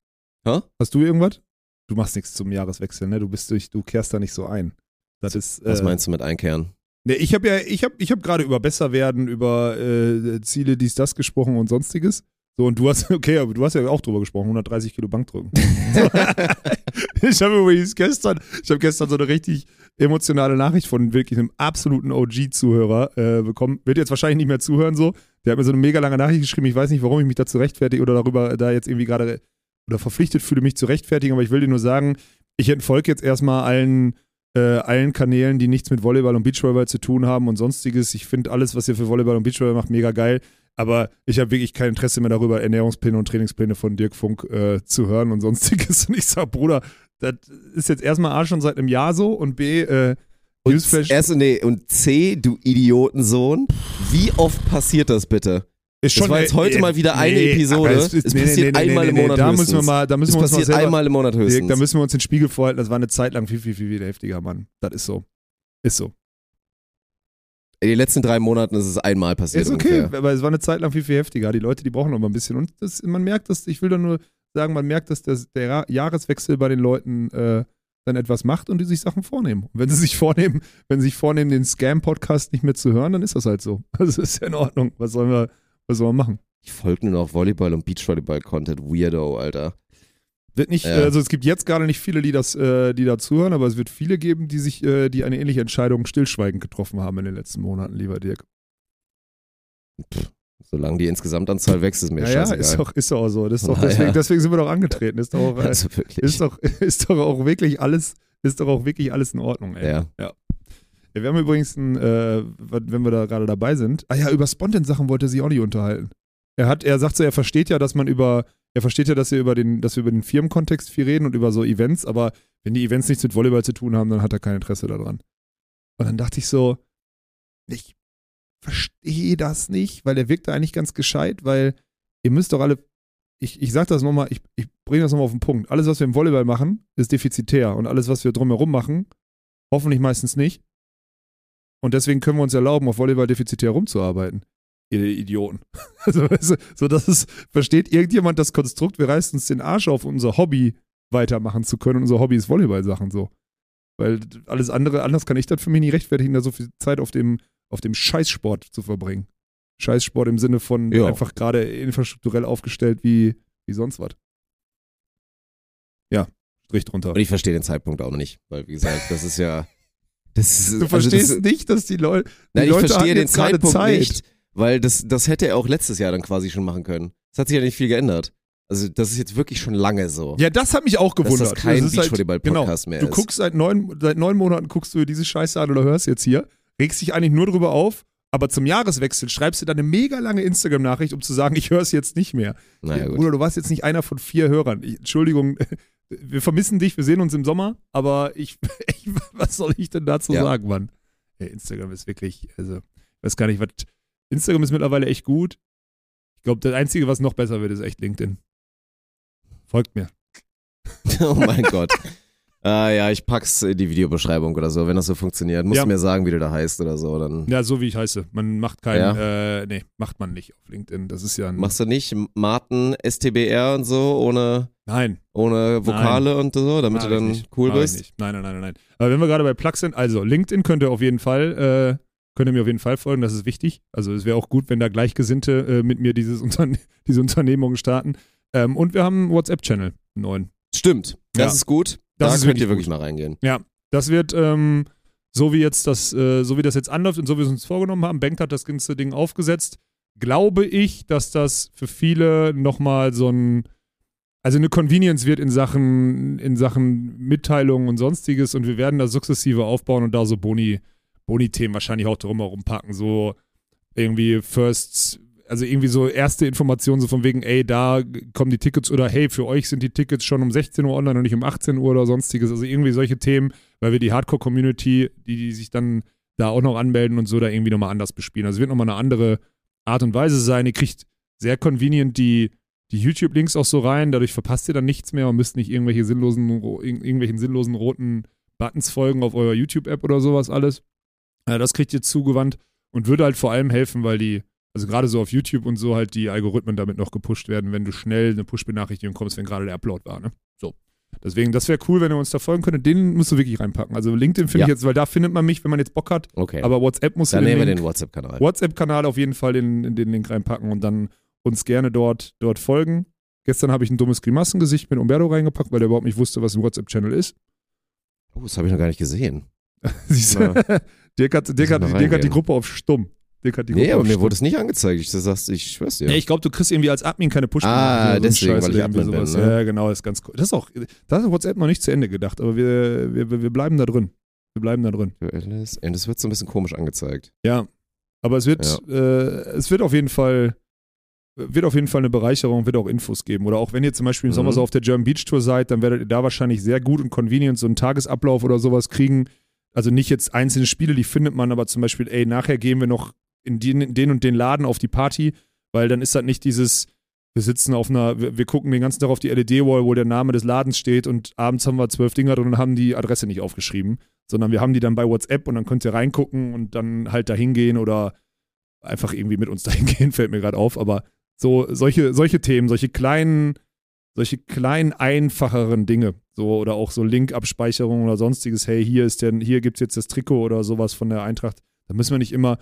Hä? Hast du irgendwas? Du machst nichts zum Jahreswechsel, ne? Du bist durch, du kehrst da nicht so ein. Das ist. Was äh, meinst du mit einkehren? Ne, ich habe ja, ich habe, ich habe gerade über besser werden, über äh, Ziele, dies, das gesprochen und sonstiges. So und du hast, okay, aber du hast ja auch drüber gesprochen, 130 Kilo Bankdrücken. ich habe übrigens gestern, ich habe gestern so eine richtig emotionale Nachricht von wirklich einem absoluten OG-Zuhörer äh, bekommen. Wird jetzt wahrscheinlich nicht mehr zuhören so. Der hat mir so eine mega lange Nachricht geschrieben. Ich weiß nicht, warum ich mich dazu rechtfertige oder darüber da jetzt irgendwie gerade oder verpflichtet fühle, mich zu rechtfertigen, aber ich will dir nur sagen, ich entfolge jetzt erstmal allen äh, allen Kanälen, die nichts mit Volleyball und Beachvolleyball zu tun haben und sonstiges. Ich finde alles, was ihr für Volleyball und Beachvolleyball macht, mega geil. Aber ich habe wirklich kein Interesse mehr darüber, Ernährungspläne und Trainingspläne von Dirk Funk äh, zu hören und sonstiges. Und ich sag, Bruder, das ist jetzt erstmal A schon seit einem Jahr so und B, äh, Und Newsflash erst, nee, und C, du Idiotensohn, wie oft passiert das bitte? ist das war jetzt heute mal wieder eine nee, Episode. Es, ist, Es nee, passiert nee, einmal im Monat Da müssen wir höchstens. mal, da müssen Es wir uns mal passiert selber, einmal im Monat Dirk, höchstens. da müssen wir uns den Spiegel vorhalten. Das war eine Zeit lang viel, viel, viel, viel heftiger, Mann. Das ist so. Ist so. In den letzten drei Monaten ist es einmal passiert. Ist okay, Ungefähr. aber es war eine Zeit lang viel, viel heftiger. Die Leute, die brauchen noch mal ein bisschen. Und das, man merkt das, ich will da nur sagen, man merkt, dass der, der Jahreswechsel bei den Leuten äh, dann etwas macht und die sich Sachen vornehmen. Und wenn sie sich vornehmen, wenn sie sich vornehmen, den Scam-Podcast nicht mehr zu hören, dann ist das halt so. Also ist ja in Ordnung. Was sollen wir, was sollen wir machen? Ich folge nur noch Volleyball- und Beachvolleyball-Content. Weirdo, Alter. Wird nicht, Ja. also es gibt jetzt gerade nicht viele, die das, äh, die da zuhören, aber es wird viele geben, die sich, äh, die eine ähnliche Entscheidung stillschweigend getroffen haben in den letzten Monaten, lieber Dirk. Solange die Insgesamtanzahl wächst, ist mir Ja, ja, scheißegal. ist doch, ist doch auch so. Das ist doch, Na deswegen, ja. deswegen sind wir doch angetreten. Ist doch auch, äh, also wirklich. ist doch, ist doch auch wirklich alles, ist doch auch wirklich alles in Ordnung, ey. ja. Ja, Wir haben übrigens, ein, äh, wenn wir da gerade dabei sind, ah ja, über Spontan-Sachen wollte er sich auch nicht unterhalten. Er hat, er sagt so, er versteht ja, dass man über, er versteht ja, dass wir über den, dass wir über den Firmenkontext viel reden und über so Events, aber wenn die Events nichts mit Volleyball zu tun haben, dann hat er kein Interesse daran. Und dann dachte ich so, ich verstehe das nicht, weil er wirkt da eigentlich ganz gescheit, weil ihr müsst doch alle, ich, ich sag das nochmal, ich, ich bringe das nochmal auf den Punkt. Alles, was wir im Volleyball machen, ist defizitär und alles, was wir drumherum machen, hoffentlich meistens nicht. Und deswegen können wir uns erlauben, auf Volleyball defizitär rumzuarbeiten. Ihr Idioten. Also, weißt du, so dass es, versteht irgendjemand das Konstrukt, wir reißen uns den Arsch auf, unser Hobby weitermachen zu können. Unser Hobby ist Volleyball-Sachen so. Weil alles andere, anders kann ich das für mich nicht rechtfertigen, da so viel Zeit auf dem, auf dem Scheißsport zu verbringen. Scheißsport im Sinne von Ja. einfach gerade infrastrukturell aufgestellt wie, wie sonst was. Ja, Strich drunter. Und ich verstehe den Zeitpunkt auch noch nicht, weil wie gesagt, das ist ja. Das ist, Du also verstehst das, nicht, dass die, Leu die Nein, ich Leute verstehe hatten den jetzt gerade Zeitpunkt Zeit. nicht, weil das, das hätte er auch letztes Jahr dann quasi schon machen können. Es hat sich ja nicht viel geändert. Also das ist jetzt wirklich schon lange so. Ja, das hat mich auch dass gewundert. das kein ist halt- Beachvolleyball-Podcast mehr Du ist. guckst seit neun, seit neun Monaten guckst du dir diese Scheiße an oder hörst jetzt hier, regst dich eigentlich nur drüber auf, aber zum Jahreswechsel schreibst du dann eine mega lange Instagram-Nachricht, um zu sagen, ich höre es jetzt nicht mehr. naja, gut. Bruder, du warst jetzt nicht einer von vier Hörern. Ich, Entschuldigung, wir vermissen dich, wir sehen uns im Sommer, aber ich, ich was soll ich denn dazu Ja. sagen, Mann? Instagram ist wirklich, also, ich weiß gar nicht, was. Instagram ist mittlerweile echt gut. Ich glaube, das Einzige, was noch besser wird, ist echt LinkedIn. Folgt mir. oh mein Gott. Ah, ja, ich pack's in die Videobeschreibung oder so, wenn das so funktioniert. Musst Ja. du mir sagen, wie du da heißt oder so. Dann Ja, so wie ich heiße. Man macht kein, Ja. äh, nee, macht man nicht auf LinkedIn. Das ist ja ein. machst du nicht Martin STBR und so ohne, Nein, ohne Vokale und so, damit mach du dann cool ich bist? Nicht. Nein, nein, nein, nein, nein. Aber wenn wir gerade bei Plugs sind, also LinkedIn könnt ihr auf jeden Fall, äh, könnt ihr mir auf jeden Fall folgen, das ist wichtig. Also es wäre auch gut, wenn da Gleichgesinnte äh, mit mir dieses Unterne diese Unternehmung starten. Ähm, und wir haben einen WhatsApp-Channel, einen neuen. Stimmt, das Ja. ist gut. Das da ist könnt ihr wirklich gut. mal reingehen. Das wird, ähm, so wie jetzt das, äh, so wie das jetzt anläuft und so wie wir es uns vorgenommen haben, Bank hat das ganze Ding aufgesetzt, glaube ich, dass das für viele nochmal so ein, also eine Convenience wird in Sachen, in Sachen Mitteilungen und sonstiges und wir werden das sukzessive aufbauen und da so Boni, Boni-Themen wahrscheinlich auch drumherum packen, so irgendwie First, also irgendwie so erste Informationen so von wegen, ey, da kommen die Tickets oder hey, für euch sind die Tickets schon um 16 Uhr online und nicht um 18 Uhr oder sonstiges. Also irgendwie solche Themen, weil wir die Hardcore-Community, die, die sich dann da auch noch anmelden und so, da irgendwie nochmal anders bespielen. Also wird nochmal eine andere Art und Weise sein. Ihr kriegt sehr convenient die, die YouTube-Links auch so rein, dadurch verpasst ihr dann nichts mehr und müsst nicht irgendwelche sinnlosen, irgendwelchen sinnlosen roten Buttons folgen auf eurer YouTube-App oder sowas alles. Äh, das kriegt ihr zugewandt und würde halt vor allem helfen, weil die, also gerade so auf YouTube und so halt die Algorithmen damit noch gepusht werden, wenn du schnell eine Push-Benachrichtigung kommst, wenn gerade der Upload war, ne? So. Deswegen, das wäre cool, wenn ihr uns da folgen könntet. Den musst du wirklich reinpacken. Also LinkedIn finde Ja. ich jetzt, weil da findet man mich, wenn man jetzt Bock hat. Okay. Aber WhatsApp musst dann nehmen wir den WhatsApp-Kanal. WhatsApp-Kanal auf jeden Fall in, in den Link reinpacken und dann uns gerne dort, dort folgen. Gestern habe ich ein dummes Grimassengesicht mit Umberto reingepackt, weil der überhaupt nicht wusste, was ein WhatsApp-Channel ist. Oh, das habe ich noch gar nicht gesehen. Siehst du? Dirk hat, Dirk, hat, Dirk hat die. Gruppe auf stumm. Dirk hat die Gruppe Nee, aber auf mir stumm. wurde es nicht angezeigt. Ich sag's, ich schwör's dir. Ja, ich glaube, du kriegst irgendwie als Admin keine push Ah, deswegen, weil ich Admin bin, sowas. ne? Ja, genau, das ist ganz cool. Das ist auch, da hat WhatsApp noch nicht zu Ende gedacht, aber wir, wir, wir bleiben da drin. Wir bleiben da drin. Und es wird so ein bisschen komisch angezeigt. Ja. Aber es wird, äh, es wird auf jeden Fall, wird auf jeden Fall eine Bereicherung, wird auch Infos geben. Oder auch wenn ihr zum Beispiel im Mhm. Sommer so auf der German Beach Tour seid, dann werdet ihr da wahrscheinlich sehr gut und convenient so einen Tagesablauf oder sowas kriegen. Also nicht jetzt einzelne Spiele, die findet man, aber zum Beispiel, ey, nachher gehen wir noch in den, den und den Laden auf die Party, weil dann ist das nicht dieses, wir sitzen auf einer, wir, wir gucken den ganzen Tag auf die LED-Wall, wo der Name des Ladens steht und abends haben wir zwölf Dinger drin und haben die Adresse nicht aufgeschrieben, sondern wir haben die dann bei WhatsApp und dann könnt ihr reingucken und dann halt dahin gehen oder einfach irgendwie mit uns dahin gehen, fällt mir gerade auf, aber so solche, solche Themen, solche kleinen, solche kleinen, einfacheren Dinge, so oder auch so Link-Abspeicherung oder sonstiges, hey, hier ist der, hier gibt's jetzt das Trikot oder sowas von der Eintracht, da müssen wir nicht immer,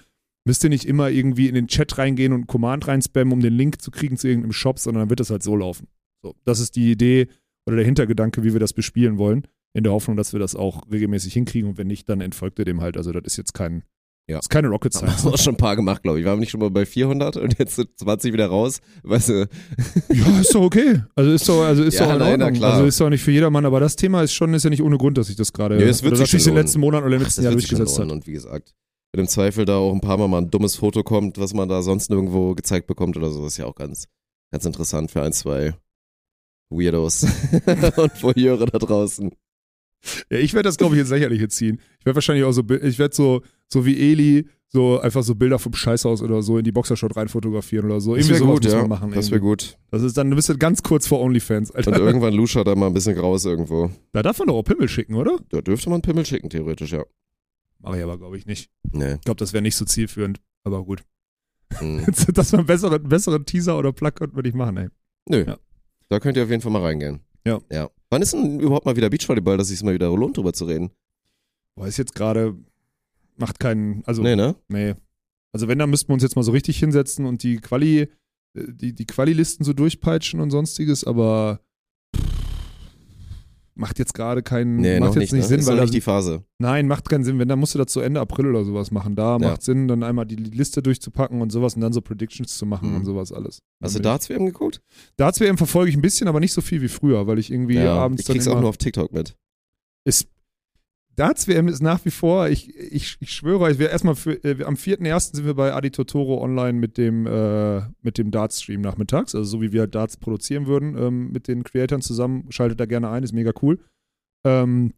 müsst ihr nicht immer irgendwie in den Chat reingehen und einen Command reinspammen, um den Link zu kriegen zu irgendeinem Shop, sondern dann wird das halt so laufen. So, das ist die Idee oder der Hintergedanke, wie wir das bespielen wollen, in der Hoffnung, dass wir das auch regelmäßig hinkriegen und wenn nicht, dann entfolgt ihr dem halt. Also das ist jetzt kein, Ja. das ist keine Rocket Haben wir Science. auch schon ein paar gemacht, glaube ich. Waren wir nicht schon mal bei 400 und jetzt sind 20 wieder raus? Weißt du, Ja, ist doch okay. Also ist doch, also ist Ja, doch in nein, Ordnung. klar. Also ist doch nicht für jedermann, aber das Thema ist schon, ist ja nicht ohne Grund, dass ich das gerade, Ja, es wird sich in den letzten Monaten oder im letzten Jahr durchgesetzt hat. Und wie gesagt, wenn im Zweifel da auch ein paar Mal mal ein dummes Foto kommt, was man da sonst nirgendwo gezeigt bekommt oder so, ist ja auch ganz, ganz interessant für ein, zwei Weirdos und Voyeure da draußen. Ja, ich werde das, glaube ich, ins Lächerliche ziehen. Ich werde wahrscheinlich auch so, ich werde so, so wie Eli, so einfach so Bilder vom Scheißhaus oder so in die Boxershot rein fotografieren oder so. Das Irgendwie wäre gut, ja. man machen. das wäre gut. Das ist dann, du bist du ganz kurz vor OnlyFans, Alter. Und irgendwann Lusha da mal ein bisschen graus irgendwo. Da darf man doch auch Pimmel schicken, oder? Da dürfte man Pimmel schicken, theoretisch, ja. Mache ich aber, glaube ich, nicht. Nee. Ich glaube, das wäre nicht so zielführend. Aber gut. Hm. das war ein besseren, besseren Teaser oder Plakat würde ich machen, ey. Nö. Ja. Da könnt ihr auf jeden Fall mal reingehen. Ja. ja. Wann ist denn überhaupt mal wieder Beachvolleyball, dass es mal wieder lohnt, drüber zu reden? Boah, ist jetzt gerade, macht keinen, also Nee, ne? Nee. Also wenn, dann müssten wir uns jetzt mal so richtig hinsetzen und die Quali, äh, die, die Quali-Listen so durchpeitschen und sonstiges, aber macht jetzt gerade keinen, Nee, macht jetzt nicht, nicht ne? Sinn, ist weil noch nicht die Phase. nein, macht keinen Sinn. Wenn, dann musst du das zu Ende April oder sowas machen. Da Ja. macht Sinn, dann einmal die Liste durchzupacken und sowas und dann so Predictions zu machen Mhm. und sowas alles. Hast du Dann bin Darts-WM geguckt? ich- Darts-WM verfolge ich ein bisschen, aber nicht so viel wie früher, weil ich irgendwie abends ich dann krieg's immer, auch nur auf TikTok mit. ist Darts-WM ist nach wie vor, ich, ich, ich schwöre euch, wir erstmal für, äh, am 4.1. sind wir bei Adi Totoro online mit dem, äh, mit dem Darts-Stream nachmittags, also so wie wir Darts produzieren würden, ähm, mit den Creatoren zusammen. Schaltet da gerne ein, ist mega cool. Ähm,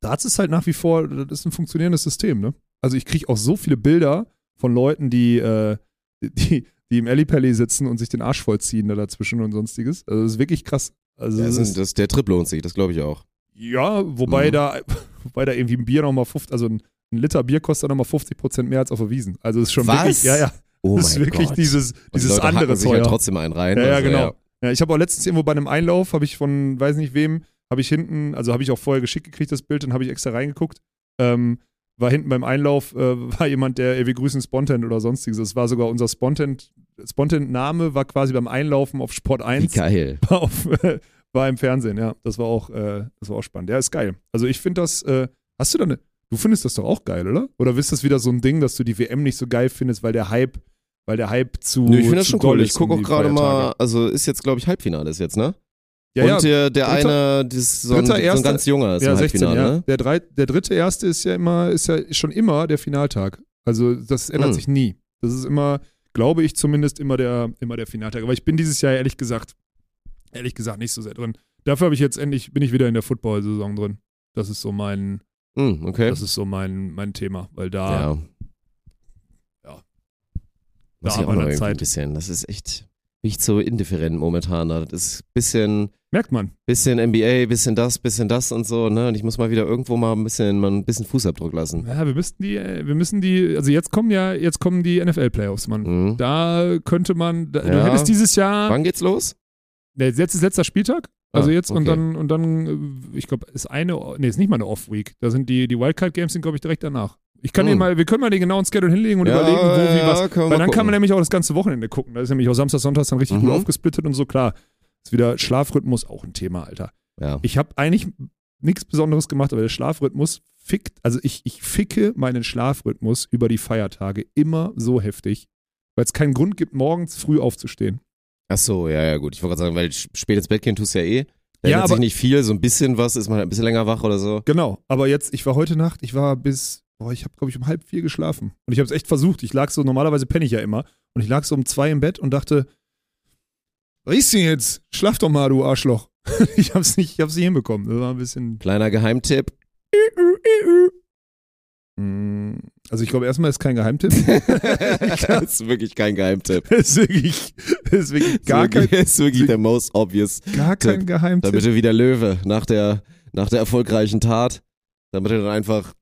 Darts ist halt nach wie vor, das ist ein funktionierendes System, ne? Also ich kriege auch so viele Bilder von Leuten, die, äh, die, die im Ellipelli sitzen und sich den Arsch vollziehen da dazwischen und sonstiges. Also das ist wirklich krass. Also Ja, das ist, das, der Trip lohnt sich, das glaube ich auch. ja, wobei Mhm. da, wobei da irgendwie ein Bier nochmal 50, also ein, ein Liter Bier kostet nochmal 50 Prozent mehr als auf der Wiesen. Also ist schon Was? wirklich, ja, ja, Oh das ist wirklich Gott. dieses, Und die dieses Leute andere Zeug. halt trotzdem einen rein. Ja, ja, also, genau. Ja, ich habe auch letztens irgendwo bei einem Einlauf, habe ich von, weiß nicht wem, habe ich hinten, also habe ich auch vorher geschickt gekriegt, das Bild, dann habe ich extra reingeguckt. Ähm, war hinten beim Einlauf, äh, war jemand, der, ey, wir grüßen Spontent oder sonstiges. Das war sogar unser Spontent, Spontent-Name war quasi beim Einlaufen auf Sport Wie 1 geil. war, auf, äh, war im Fernsehen, ja. Das war auch, äh, das war auch spannend. Ja, ist geil. Also ich finde das, äh, hast du da eine, du findest das doch auch geil, oder? Oder ist das wieder so ein Ding, dass du die WM nicht so geil findest, weil der Hype, weil der Hype zu. Nö, ich finde das schon cool. Ich gucke auch gerade mal, also ist jetzt, glaube ich, Halbfinale ist jetzt, ne? Ja, Und ja, der, der Dritter- eine, ist so, ein, dritter, so ein ganz junger ist ja, im 16, Halbfinale, ja. ne? Der, drei, der dritte erste ist ja immer, ist ja schon immer der Finaltag. Also das ändert Hm. sich nie. Das ist immer glaube ich zumindest, immer der, immer der Finaltag. Aber ich bin dieses Jahr ehrlich gesagt, ehrlich gesagt nicht so sehr drin. Dafür habe ich jetzt endlich, bin ich wieder in der Football-Saison drin. Das ist so mein, Hm, okay. das ist so mein, mein Thema, weil da, ja. Ja. Da noch eine irgendwie ein Zeit. bisschen. Das ist echt nicht so indifferent momentan. Das ist bisschen, merkt man. bisschen NBA, bisschen das, bisschen das und so, ne? Und ich muss mal wieder irgendwo mal ein bisschen, mal ein bisschen Fußabdruck lassen. Ja, wir müssten die, wir müssen die, also jetzt kommen ja, jetzt kommen die NFL-Playoffs, Mann. Mhm. Da könnte man, da, du Ja. hättest dieses Jahr, Wann geht's los? Ne, jetzt ist letzter Spieltag, also Ah, jetzt und okay. dann, und dann, äh, ich glaube, ist eine, nee, ist nicht mal eine Off-Week. Da sind die, die Wildcard-Games sind, glaube ich, direkt danach. Ich kann Hm. mal, wir können mal den genauen Schedule hinlegen und Ja, überlegen, wo, wie, ja, was. können wir Weil dann kann gucken. man nämlich auch das ganze Wochenende gucken. Da ist nämlich auch Samstag, Sonntag dann richtig Mhm. gut aufgesplittet und so, klar. Ist wieder Schlafrhythmus auch ein Thema, Alter. Ja. Ich habe eigentlich nichts Besonderes gemacht, aber der Schlafrhythmus fickt, also ich, ich ficke meinen Schlafrhythmus über die Feiertage immer so heftig, weil es keinen Grund gibt, morgens früh aufzustehen. Ach so, ja, ja, gut. Ich wollte gerade sagen, weil spät ins Bett gehen tust du ja eh. Da Ja, ändert sich aber- nicht viel, so ein bisschen was, ist man ein bisschen länger wach oder so. Genau, aber jetzt, ich war heute Nacht, ich war bis, boah, ich habe, glaube ich, um halb vier geschlafen. Und ich habe es echt versucht. Ich lag so, normalerweise penne ich ja immer. Und ich lag so um zwei im Bett und dachte, was ist denn jetzt? Schlaf doch mal, du Arschloch. ich hab's nicht, ich hab's nicht hinbekommen. Das war ein bisschen. Kleiner Geheimtipp. Also ich glaube, erstmal ist kein Geheimtipp. das ist wirklich kein Geheimtipp. Das ist wirklich, das ist wirklich gar ist kein, wirklich, ist wirklich der most obvious. gar kein Tipp. Geheimtipp. Damit du wieder Löwe nach der, nach der erfolgreichen Tat, damit du dann einfach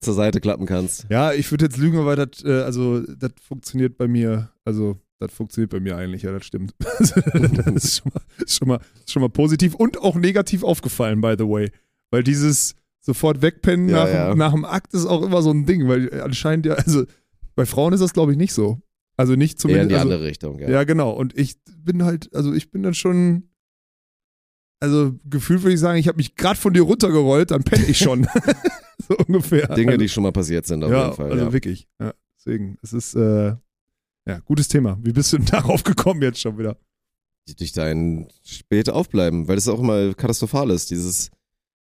zur Seite klappen kannst. Ja, ich würde jetzt lügen, aber das, äh, also, das funktioniert bei mir, also, das funktioniert bei mir eigentlich, ja, das stimmt. das ist schon mal, ist schon, mal, ist schon mal positiv und auch negativ aufgefallen, by the way. Weil dieses sofort wegpennen Ja, nach, ja. nach dem Akt ist auch immer so ein Ding, weil anscheinend ja, also, bei Frauen ist das, glaube ich, nicht so. Also nicht Eher zumindest. in die also, andere Richtung, ja. ja. genau. Und ich bin halt, also ich bin dann schon, also gefühlt würde ich sagen, ich habe mich gerade von dir runtergerollt, dann penne ich schon. so ungefähr. Dinge, also, die schon mal passiert sind, auf ja, jeden Fall. also ja. wirklich. Ja, deswegen, es ist, äh, ja, gutes Thema. Wie bist du denn darauf gekommen jetzt schon wieder? durch dein spät aufbleiben, weil das auch immer katastrophal ist, dieses,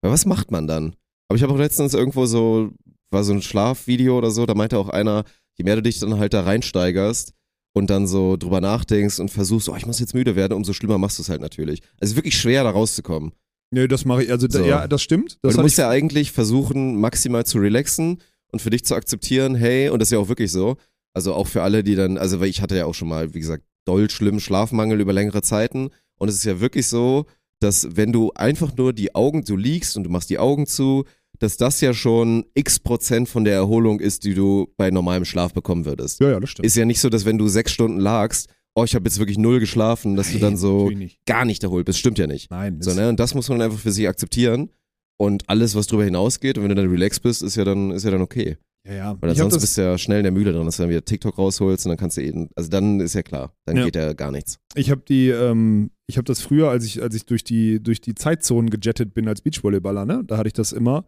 was macht man dann? Aber ich habe auch letztens irgendwo so, war so ein Schlafvideo oder so, da meinte auch einer, je mehr du dich dann halt da reinsteigerst und dann so drüber nachdenkst und versuchst, oh, ich muss jetzt müde werden, umso schlimmer machst du es halt natürlich. Also es ist wirklich schwer, da rauszukommen. Nee, das mache ich, also So. ja, das stimmt. Das du musst ja eigentlich versuchen, maximal zu relaxen und für dich zu akzeptieren, hey, und das ist ja auch wirklich so, also auch für alle, die dann, also weil ich hatte ja auch schon mal, wie gesagt, doll schlimm Schlafmangel über längere Zeiten und es ist ja wirklich so, dass wenn du einfach nur die Augen, du liegst und du machst die Augen zu, dass das ja schon x Prozent von der Erholung ist, die du bei normalem Schlaf bekommen würdest. ja, ja, das stimmt. Ist ja nicht so, dass wenn du sechs Stunden lagst, oh, ich habe jetzt wirklich null geschlafen, dass du dann so nicht. gar nicht erholt bist. Stimmt ja nicht. Nein, So, das- ne? Und das muss man einfach für sich akzeptieren. Und alles, was drüber hinausgeht, und wenn du dann relaxed bist, ist ja dann, ist ja dann okay. Ja, ja. Weil sonst bist du ja schnell in der Mühle drin, dass du dann wieder TikTok rausholst und dann kannst du eben, also dann ist ja klar, dann Ja. geht ja gar nichts. ich habe die, ähm, ich habe das früher, als ich, als ich durch die, durch die Zeitzonen gejettet bin als Beachvolleyballer, ne, da hatte ich das immer,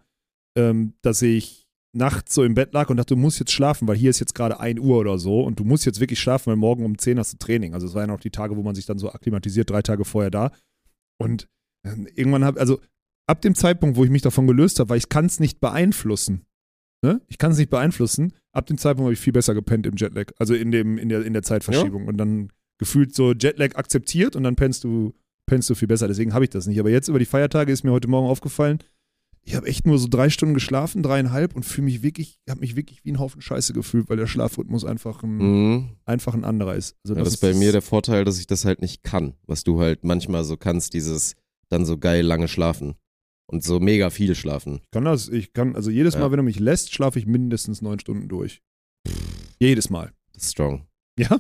ähm, dass ich nachts so im Bett lag und dachte, du musst jetzt schlafen, weil hier ist jetzt gerade 1 Uhr oder so und du musst jetzt wirklich schlafen, weil morgen um 10 hast du Training. Also es waren ja noch die Tage, wo man sich dann so akklimatisiert, drei Tage vorher da. Und ähm, irgendwann habe, also ab dem Zeitpunkt, wo ich mich davon gelöst habe, weil ich kann es nicht beeinflussen. Ne? Ich kann es nicht beeinflussen. Ab dem Zeitpunkt habe ich viel besser gepennt im Jetlag, also in, dem, in, der, in der Zeitverschiebung. Und dann gefühlt so Jetlag akzeptiert und dann pennst du, pennst du viel besser. Deswegen habe ich das nicht. Aber jetzt über die Feiertage ist mir heute Morgen aufgefallen, ich habe echt nur so drei Stunden geschlafen, dreieinhalb und fühle mich wirklich, habe mich wirklich wie ein Haufen Scheiße gefühlt, weil der Schlafrhythmus einfach ein, Mhm. einfach ein anderer ist. Also Ja, das ist bei mir der Vorteil, dass ich das halt nicht kann, was du halt manchmal so kannst, dieses dann so geil lange schlafen und so mega viel schlafen. Ich kann das, ich kann, also jedes Ja. Mal, wenn du mich lässt, schlafe ich mindestens neun Stunden durch. Jedes Mal. Das ist strong. Ja,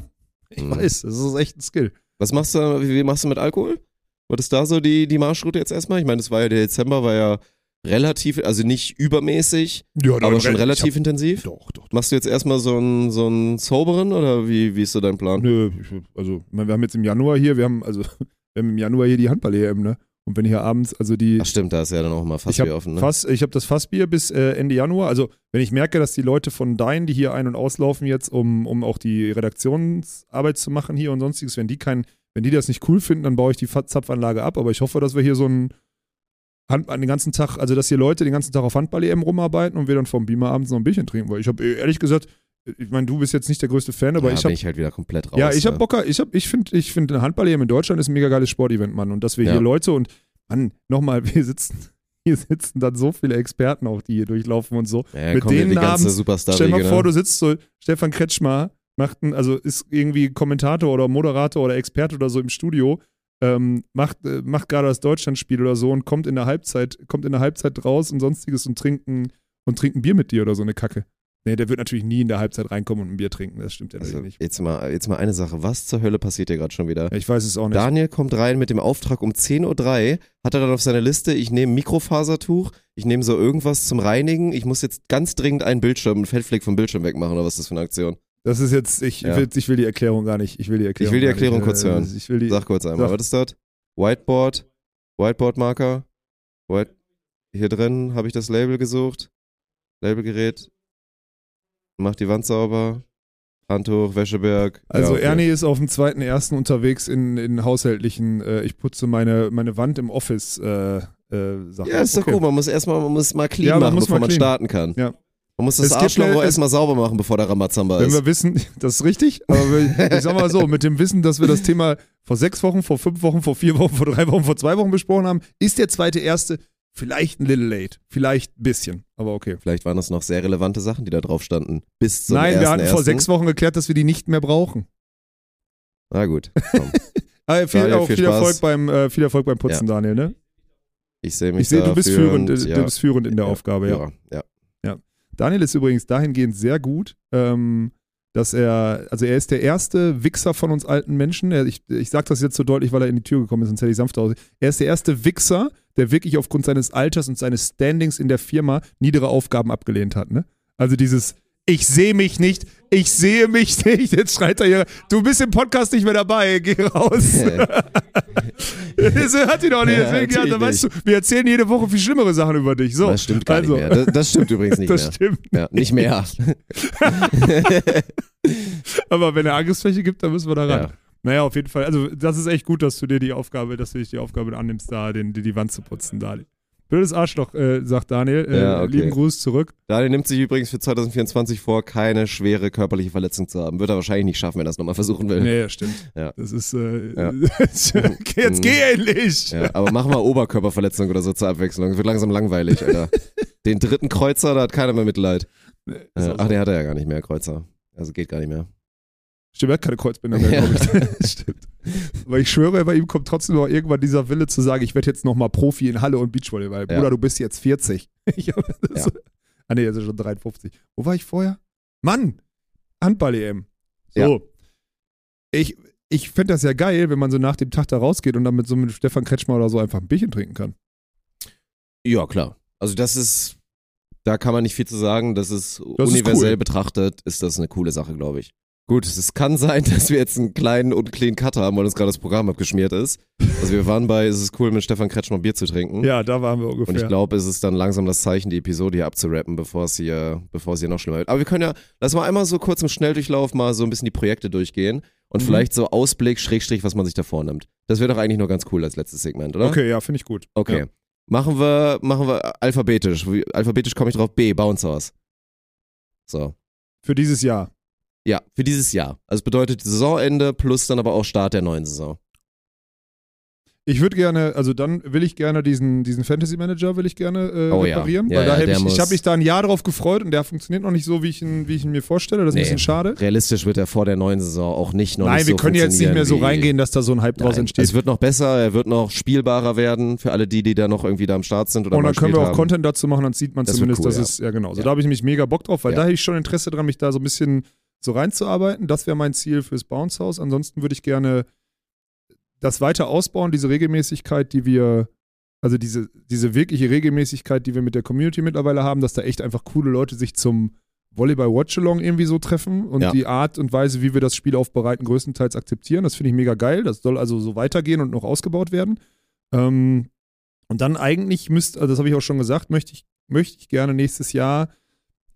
ich Mhm. weiß, das ist echt ein Skill. Was machst du, wie, wie machst du mit Alkohol? Was ist da so die, die Marschroute jetzt erstmal? Ich meine, das war ja, der Dezember war ja relativ, also nicht übermäßig, Ja, aber schon relativ intensiv. Hab, doch, doch. Machst du jetzt erstmal so einen, so einen soberen oder wie, wie ist so dein Plan? Nö, also, ich meine, wir haben jetzt im Januar hier, wir haben, also, wir haben im Januar hier die Handball-EM, ne? Und wenn hier abends, also die, Ach stimmt, da ist ja dann auch mal fast ich habe offen, ne? Fass, ich hab das Fassbier bis äh, Ende Januar. Also, wenn ich merke, dass die Leute von Dein, die hier ein- und auslaufen jetzt, um, um auch die Redaktionsarbeit zu machen hier und sonstiges, wenn die kein, wenn die das nicht cool finden, dann baue ich die Fa- Zapfanlage ab. Aber ich hoffe, dass wir hier so ein Hand, den ganzen Tag, also dass hier Leute den ganzen Tag auf Handball-EM rumarbeiten und wir dann vom Beamer abends noch ein Bierchen trinken. Weil ich habe ehrlich gesagt, ich meine, du bist jetzt nicht der größte Fan, aber ja, ich bin habe ich halt wieder komplett raus. ja, ich habe? Bock, ich, hab, ich finde, ich find, Handball EM in Deutschland ist ein mega geiles Sportevent, Mann. Und dass wir Ja. hier Leute und, Mann, nochmal, wir sitzen, hier sitzen dann so viele Experten auch, die hier durchlaufen und so. Ja, mit hier denen abends- Stell dir mal ne? vor, du sitzt so, Stefan Kretschmer macht ein, also ist irgendwie Kommentator oder Moderator oder Experte oder so im Studio, ähm, macht, äh, macht gerade das Deutschlandspiel oder so und kommt in der Halbzeit, kommt in der Halbzeit raus und sonstiges und trinkt ein, und trinkt ein Bier mit dir oder so eine Kacke. Nee, der wird natürlich nie in der Halbzeit reinkommen und ein Bier trinken. Das stimmt ja also, nicht. jetzt, mal, jetzt mal eine Sache. Was zur Hölle passiert hier gerade schon wieder? Ich weiß es auch nicht. Daniel kommt rein mit dem Auftrag um 10.03 Uhr, hat er dann auf seiner Liste, ich nehme Mikrofasertuch, ich nehme so irgendwas zum Reinigen, ich muss jetzt ganz dringend einen Bildschirm, einen Fettfleck vom Bildschirm wegmachen oder was ist das für eine Aktion? Das ist jetzt, ich, Ja. will, ich will die Erklärung gar nicht. Ich will die Erklärung, Ich will die. Erklärung kurz Äh, hören. Ich will die, Sag kurz einmal, Sag. was ist das? Whiteboard, Whiteboard-Marker, White hier drin habe ich das Label gesucht, Labelgerät, mach die Wand sauber, Handtuch, Wäscheberg. Also Ja. Ernie ist auf dem zweiten ersten unterwegs in, in haushaltlichen, äh, ich putze meine, meine Wand im Office äh, äh, Sachen. Ja, ist doch Okay. gut. Man muss erstmal, man muss mal clean Ja, man machen, bevor man clean. starten kann. Ja. Man muss das Es Arschloch erstmal sauber machen, bevor der Ramazamba Wenn ist. wir wissen, das ist richtig, aber wir, ich sag mal so, mit dem Wissen, dass wir das Thema vor sechs Wochen, vor fünf Wochen, vor vier Wochen, vor drei Wochen, vor zwei Wochen besprochen haben, ist der zweite erste vielleicht ein little late. Vielleicht ein bisschen, aber okay. Vielleicht waren das noch sehr relevante Sachen, die da drauf standen. Bis zum Nein, wir hatten vor ersten. sechs Wochen geklärt, dass wir die nicht mehr brauchen. Na gut, komm. Ah, viel, Daniel, auch viel viel. Erfolg beim, äh, viel Erfolg beim Putzen, Daniel, ne? Ich sehe mich Ich sehe, du bist führend, und, äh, ja, du bist führend in der Aufgabe, ja. ja. ja. Daniel ist übrigens dahingehend sehr gut, ähm, dass er, also er ist der erste Wichser von uns alten Menschen. Er, ich ich sage das jetzt so deutlich, weil er in die Tür gekommen ist, sonst hätte ich sanfter aus. Er ist der erste Wichser, der wirklich aufgrund seines Alters und seines Standings in der Firma niedere Aufgaben abgelehnt hat. Ne? Also dieses ich sehe mich nicht, ich sehe mich nicht. Jetzt schreit er hier, du bist im Podcast nicht mehr dabei, geh raus. das hat ihn doch nicht, Ja, deswegen, ja, natürlich da weißt du, wir erzählen jede Woche viel schlimmere Sachen über dich. So, das stimmt gar also, nicht mehr. Das, das stimmt übrigens nicht das mehr. stimmt. Ja, nicht mehr. Aber wenn er Angriffsfläche gibt, dann müssen wir da ran. ja. Naja, auf jeden Fall. Also, das ist echt gut, dass du dir die Aufgabe, dass du dich die Aufgabe annimmst, da den, die, die Wand zu putzen, Daniel. Blödes Arschloch, äh, sagt Daniel. Äh, Ja, okay. Lieben Gruß zurück. Daniel nimmt sich übrigens für 2024 vor, keine schwere körperliche Verletzung zu haben. Wird er wahrscheinlich nicht schaffen, wenn er es nochmal versuchen will. Nee, das stimmt. Ja. Das ist. Äh, Ja. okay, jetzt geh endlich! Ja, aber mach mal Oberkörperverletzung oder so zur Abwechslung. Das wird langsam langweilig, Alter. Den dritten Kreuzer, da hat keiner mehr Mitleid. Nee, Äh, ach, so. den hat er ja gar nicht mehr, Kreuzer. Also geht gar nicht mehr. Stimmt, er hat keine Kreuzbänder mehr, Ja. glaube ich. Stimmt. Aber ich schwöre, bei ihm kommt trotzdem noch irgendwann dieser Wille zu sagen, ich werde jetzt nochmal Profi in Halle und Beachvolleyball. Ja. Bruder, du bist jetzt 40. Ich hab das Ja. Ah nee, er ist schon 53. Wo war ich vorher? Mann! Handball-EM. So. Ja. Ich, ich fände das ja geil, wenn man so nach dem Tag da rausgeht und dann mit so mit Stefan Kretschmer oder so einfach ein Bierchen trinken kann. Ja, klar. Also das ist, da kann man nicht viel zu sagen. Das ist Das ist universell cool. betrachtet, ist das eine coole Sache, glaube ich. Gut, es kann sein, dass wir jetzt einen kleinen und clean Cut haben, weil uns gerade das Programm abgeschmiert ist. Also wir waren bei, es ist cool, mit Stefan Kretschmer Bier zu trinken. Ja, da waren wir Und ungefähr. ich glaube, es ist dann langsam das Zeichen, die Episode hier abzurappen, bevor es hier, bevor es hier noch schlimmer wird. Aber wir können ja, lass mal einmal so kurz im Schnelldurchlauf mal so ein bisschen die Projekte durchgehen und Mhm. vielleicht so Ausblick, Schrägstrich, was man sich da vornimmt. Das wäre doch eigentlich nur ganz cool als letztes Segment, oder? okay, ja, finde ich gut. Okay. Ja. Machen wir, machen wir alphabetisch. Alphabetisch komme ich drauf. B, Bounce House. So. Für dieses Jahr. Ja, für dieses Jahr. Also es bedeutet Saisonende plus dann aber auch Start der neuen Saison. Ich würde gerne, also dann will ich gerne diesen, diesen Fantasy Manager will ich gerne äh, Oh ja. reparieren, Ja, weil da ja, der ich, ich habe mich da ein Jahr drauf gefreut und der funktioniert noch nicht so, wie ich ihn, wie ich ihn mir vorstelle. Das ist ein Nee. bisschen schade. Realistisch wird er vor der neuen Saison auch nicht noch Nein, nicht wir so können jetzt nicht mehr so reingehen, dass da so ein Hype draus entsteht. Es wird noch besser, er wird noch spielbarer werden für alle die, die da noch irgendwie da am Start sind oder und dann können wir auch haben. Content dazu machen, dann sieht man Das zumindest, cool, dass ja. es, ja genau. Ja. da habe ich mich mega Bock drauf, weil Ja. da hätte ich schon Interesse dran, mich da so ein bisschen so reinzuarbeiten. Das wäre mein Ziel fürs Bounce House. Ansonsten würde ich gerne das weiter ausbauen, diese Regelmäßigkeit, die wir, also diese, diese wirkliche Regelmäßigkeit, die wir mit der Community mittlerweile haben, dass da echt einfach coole Leute sich zum Volleyball Watchalong irgendwie so treffen und Ja. die Art und Weise, wie wir das Spiel aufbereiten, größtenteils akzeptieren. Das finde ich mega geil. Das soll also so weitergehen und noch ausgebaut werden. Ähm, und dann eigentlich müsste, also das habe ich auch schon gesagt, möchte ich, möchte ich gerne nächstes Jahr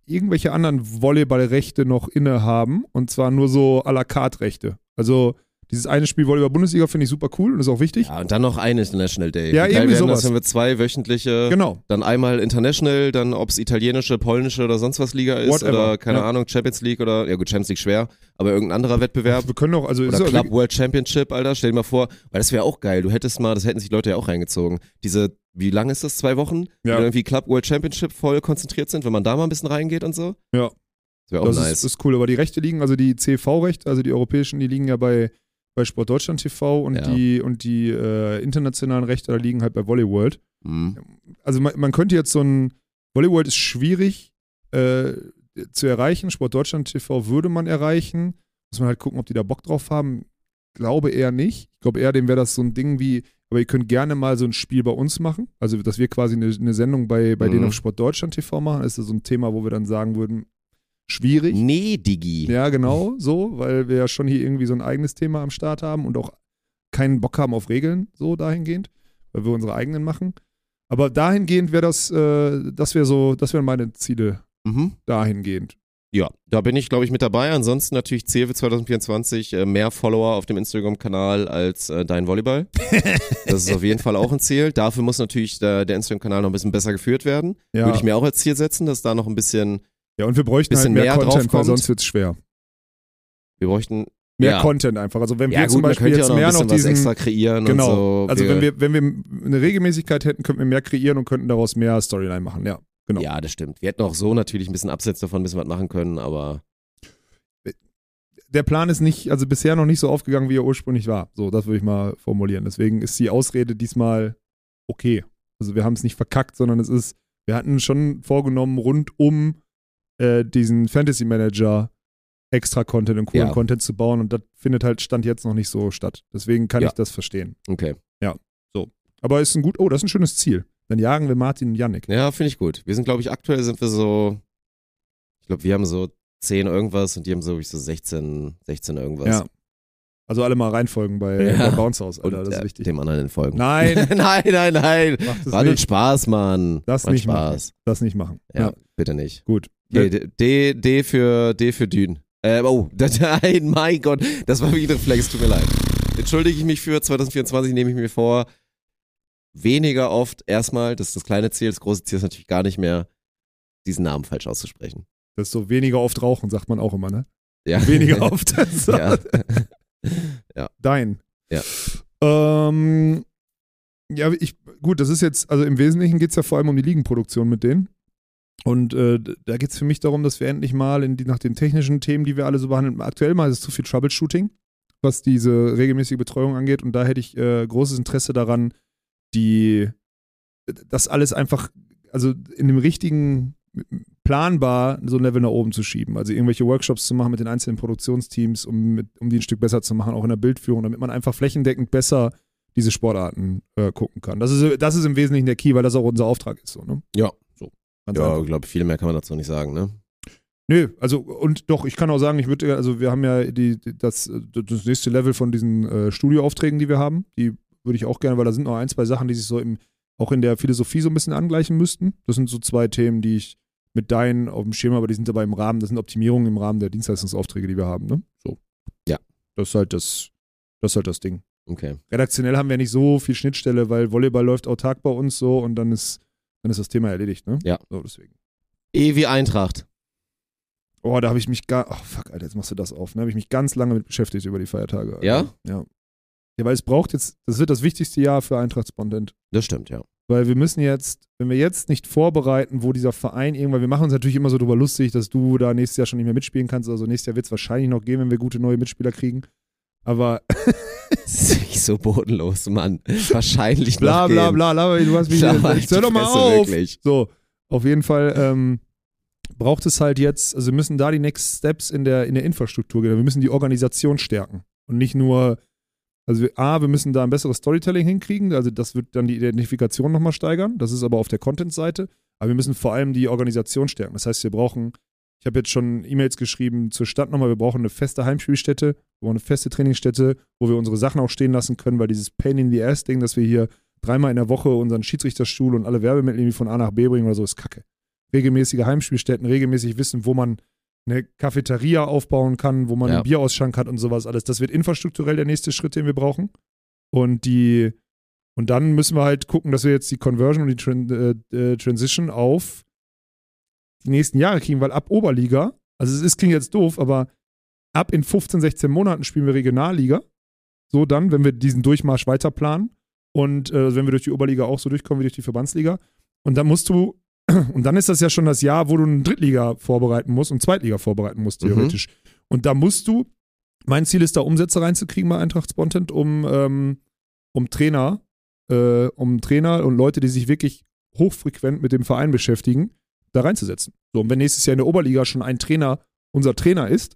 irgendwelche anderen Volleyballrechte noch innehaben und zwar nur so à la carte Rechte. Also Dieses eine Spiel Volleyball-Bundesliga finde ich super cool und ist auch wichtig. Ja, und dann noch ein International Day. Ja, Wie irgendwie wären das, sowas. wenn wir zwei wöchentliche, Genau. dann einmal International, dann ob es italienische, polnische oder sonst was Liga ist Whatever, oder keine ja. Ahnung, Champions League oder, ja gut, Champions League schwer, aber irgendein anderer Wettbewerb. Wir können auch, also Oder Club World Championship, Alter, stell dir mal vor, weil das wäre auch geil. Du hättest mal, das hätten sich Leute ja auch reingezogen. Diese, wie lang ist das? Zwei Wochen? Ja. dann irgendwie Club World Championship voll konzentriert sind, wenn man da mal ein bisschen reingeht und so. Ja. Das wäre auch das nice. ist, ist cool, aber die Rechte liegen, also die CV-Rechte, also die europäischen, die liegen ja bei, bei Sport Deutschland TV und Ja. die, und die äh, internationalen Rechte, da liegen halt bei Volley World. Mhm. Also man, man könnte jetzt so ein, Volley World ist schwierig äh, zu erreichen, Sport Deutschland TV würde man erreichen, muss man halt gucken, ob die da Bock drauf haben. Glaube eher nicht. Ich glaube eher, dem wäre das so ein Ding wie, aber ihr könnt gerne mal so ein Spiel bei uns machen. Also, dass wir quasi eine, eine Sendung bei, bei Mhm. denen auf Sport Deutschland TV machen, ist das so ein Thema, wo wir dann sagen würden, schwierig. Nee, Digi. Ja, genau, so, weil wir ja schon hier irgendwie so ein eigenes Thema am Start haben und auch keinen Bock haben auf Regeln, so dahingehend, weil wir unsere eigenen machen. Aber dahingehend wäre das, äh, das wäre so, das wären meine Ziele Mhm. dahingehend. Ja, da bin ich, glaube ich, mit dabei. Ansonsten natürlich Ziel für 2024 äh, mehr Follower auf dem Instagram-Kanal als äh, dein Volleyball. das ist auf jeden Fall auch ein Ziel. Dafür muss natürlich der, der Instagram-Kanal noch ein bisschen besser geführt werden. Ja, Würde ich mir auch als Ziel setzen, dass da noch ein bisschen, ja und wir bräuchten halt bisschen mehr, mehr Content, weil sonst wird es schwer. wir bräuchten Mehr ja. Content einfach. Also wenn Ja wir gut, zum Beispiel jetzt noch mehr noch diesen, extra kreieren genau, und so. also wenn wir, wenn wir eine Regelmäßigkeit hätten, könnten wir mehr kreieren und könnten daraus mehr Storyline machen, ja. Genau. Ja, das stimmt. Wir hätten auch so natürlich ein bisschen abseits davon ein bisschen was machen können, aber der Plan ist nicht, also bisher noch nicht so aufgegangen, wie er ursprünglich war. So, das würde ich mal formulieren. Deswegen ist die Ausrede diesmal okay. Also wir haben es nicht verkackt, sondern es ist, wir hatten schon vorgenommen, rund um äh, diesen Fantasy Manager extra Content und coolen Ja. Content zu bauen und das findet halt Stand jetzt noch nicht so statt. Deswegen kann Ja. ich das verstehen. okay. Aber ist ein gut, oh, das ist ein schönes Ziel. Dann jagen wir Martin und Yannick. Ja, finde ich gut. Wir sind, glaube ich, aktuell sind wir so, ich glaube, wir haben so 10 irgendwas und die haben so, glaub ich, so 16, 16 irgendwas. Ja. Also alle mal reinfolgen bei, Ja. bei Bounce House, Und Alter, das ist äh, wichtig. dem anderen entfolgen. Nein, nein, nein, nein. War nur. Spaß, Mann. Das War nicht Spaß. Das nicht machen. Ja, bitte nicht. Gut. Okay, D, D, D für, D für Dün. Äh, oh, nein, mein Gott, das war wieder Reflex, tut mir leid. Entschuldige ich mich für 2024, nehme ich mir vor, weniger oft erstmal, das ist das kleine Ziel, das große Ziel ist natürlich gar nicht mehr, diesen Namen falsch auszusprechen. Das ist so weniger oft rauchen, sagt man auch immer, ne? Ja. Weniger oft. So. ja. Dein. Ja. Ähm, ja, ich, gut, das ist jetzt, also im Wesentlichen geht es ja vor allem um die Ligenproduktion mit denen. Und äh, da geht es für mich darum, dass wir endlich mal in die, nach den technischen Themen, die wir alle so behandeln, aktuell mal ist es zu viel Troubleshooting, was diese regelmäßige Betreuung angeht. Und da hätte ich äh, großes Interesse daran, die das alles einfach, also in dem richtigen planbar so ein Level nach oben zu schieben. Also irgendwelche Workshops zu machen mit den einzelnen Produktionsteams, um, mit, um die ein Stück besser zu machen, auch in der Bildführung, damit man einfach flächendeckend besser diese Sportarten äh, gucken kann. Das ist, das ist im Wesentlichen der Key, weil das auch unser Auftrag ist. So, ne? Ja. So. Ja, ich glaube, viel mehr kann man dazu nicht sagen, ne? Nö, also und doch, ich kann auch sagen, ich würde, also wir haben ja die, die- das, das nächste Level von diesen äh, Studioaufträgen, die wir haben, die würde ich auch gerne, weil da sind noch ein, zwei Sachen, die sich so im, auch in der Philosophie so ein bisschen angleichen müssten. Das sind so zwei Themen, die ich mit deinen auf dem Schirm, aber die sind dabei im Rahmen, das sind Optimierungen im Rahmen der Dienstleistungsaufträge, die wir haben, ne? So. Ja. Das ist halt das, das ist halt das Ding. Okay. Redaktionell haben wir nicht so viel Schnittstelle, weil Volleyball läuft autark bei uns so und dann ist, dann ist das Thema erledigt, ne? Ja. So, deswegen. E wie Eintracht. Oh, da habe ich mich gar. Oh, fuck, Alter, jetzt machst du das auf. Da habe ich mich ganz lange mit beschäftigt über die Feiertage. Alter. Ja? Ja. Ja, weil es braucht jetzt, das wird das wichtigste Jahr für Eintracht Spondent. Das stimmt, ja. Weil wir müssen jetzt, wenn wir jetzt nicht vorbereiten, wo dieser Verein irgendwann, wir machen uns natürlich immer so drüber lustig, dass du da nächstes Jahr schon nicht mehr mitspielen kannst. Also nächstes Jahr wird es wahrscheinlich noch gehen, wenn wir gute neue Mitspieler kriegen. Aber Das ist nicht so bodenlos, Mann. Wahrscheinlich bla noch bla gehen. bla, bla, du hast mich. Schau, Jetzt hör doch mal auf. Wirklich. So, auf jeden Fall ähm, braucht es halt jetzt, also wir müssen da die Next Steps in der, in der Infrastruktur gehen. Wir müssen die Organisation stärken und nicht nur, also A, wir müssen da ein besseres Storytelling hinkriegen, also das wird dann die Identifikation nochmal steigern, das ist aber auf der Content-Seite, aber wir müssen vor allem die Organisation stärken. Das heißt, wir brauchen, ich habe jetzt schon E-Mails geschrieben zur Stadt nochmal, wir brauchen eine feste Heimspielstätte, wir brauchen eine feste Trainingsstätte, wo wir unsere Sachen auch stehen lassen können, weil dieses Pain in the Ass-Ding, dass wir hier dreimal in der Woche unseren Schiedsrichterstuhl und alle Werbemittel irgendwie von A nach B bringen oder so, ist kacke. Regelmäßige Heimspielstätten, regelmäßig wissen, wo man eine Cafeteria aufbauen kann, wo man Ja. einen Bierausschank hat und sowas alles. Das wird infrastrukturell der nächste Schritt, den wir brauchen. Und die und dann müssen wir halt gucken, dass wir jetzt die Conversion und die Tran äh, äh, Transition auf die nächsten Jahre kriegen, weil ab Oberliga, also es ist, klingt jetzt doof, aber ab in 15, 16 Monaten spielen wir Regionalliga. So dann, wenn wir diesen Durchmarsch weiter planen und äh, wenn wir durch die Oberliga auch so durchkommen wie durch die Verbandsliga. Und dann musst du, und dann ist das ja schon das Jahr, wo du eine Drittliga vorbereiten musst und Zweitliga vorbereiten musst, Mhm. theoretisch. Und da musst du, mein Ziel ist da Umsätze reinzukriegen bei Eintracht Spontent, um, ähm, um Trainer, äh, um Trainer und Leute, die sich wirklich hochfrequent mit dem Verein beschäftigen, da reinzusetzen. So, und wenn nächstes Jahr in der Oberliga schon ein Trainer unser Trainer ist,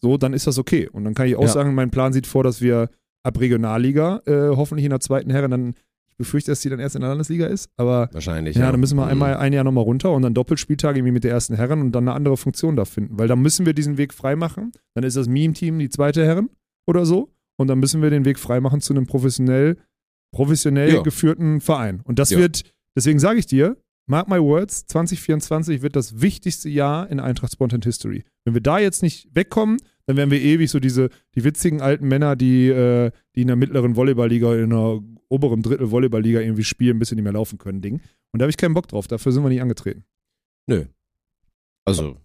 so, dann ist das okay. Und dann kann ich auch Ja. sagen, mein Plan sieht vor, dass wir ab Regionalliga, äh, hoffentlich in der zweiten Herren, dann, befürchte, dass die dann erst in der Landesliga ist, aber Wahrscheinlich. ja, dann müssen wir Mhm. einmal ein Jahr nochmal runter und dann Doppelspieltage irgendwie mit der ersten Herren und dann eine andere Funktion da finden. Weil dann müssen wir diesen Weg freimachen. Dann ist das Meme-Team die zweite Herren oder so. Und dann müssen wir den Weg freimachen zu einem professionell, professionell Ja. geführten Verein. Und das Ja. wird, deswegen sage ich dir, mark my words, 2024 wird das wichtigste Jahr in Eintracht Spontan History. Wenn wir da jetzt nicht wegkommen, dann werden wir ewig so diese, die witzigen alten Männer, die, äh, die in der mittleren Volleyballliga, in der oberen Drittel Volleyballliga irgendwie spielen, bis sie nicht mehr laufen können, Ding. Und da habe ich keinen Bock drauf. Dafür sind wir nicht angetreten. Nö. Also,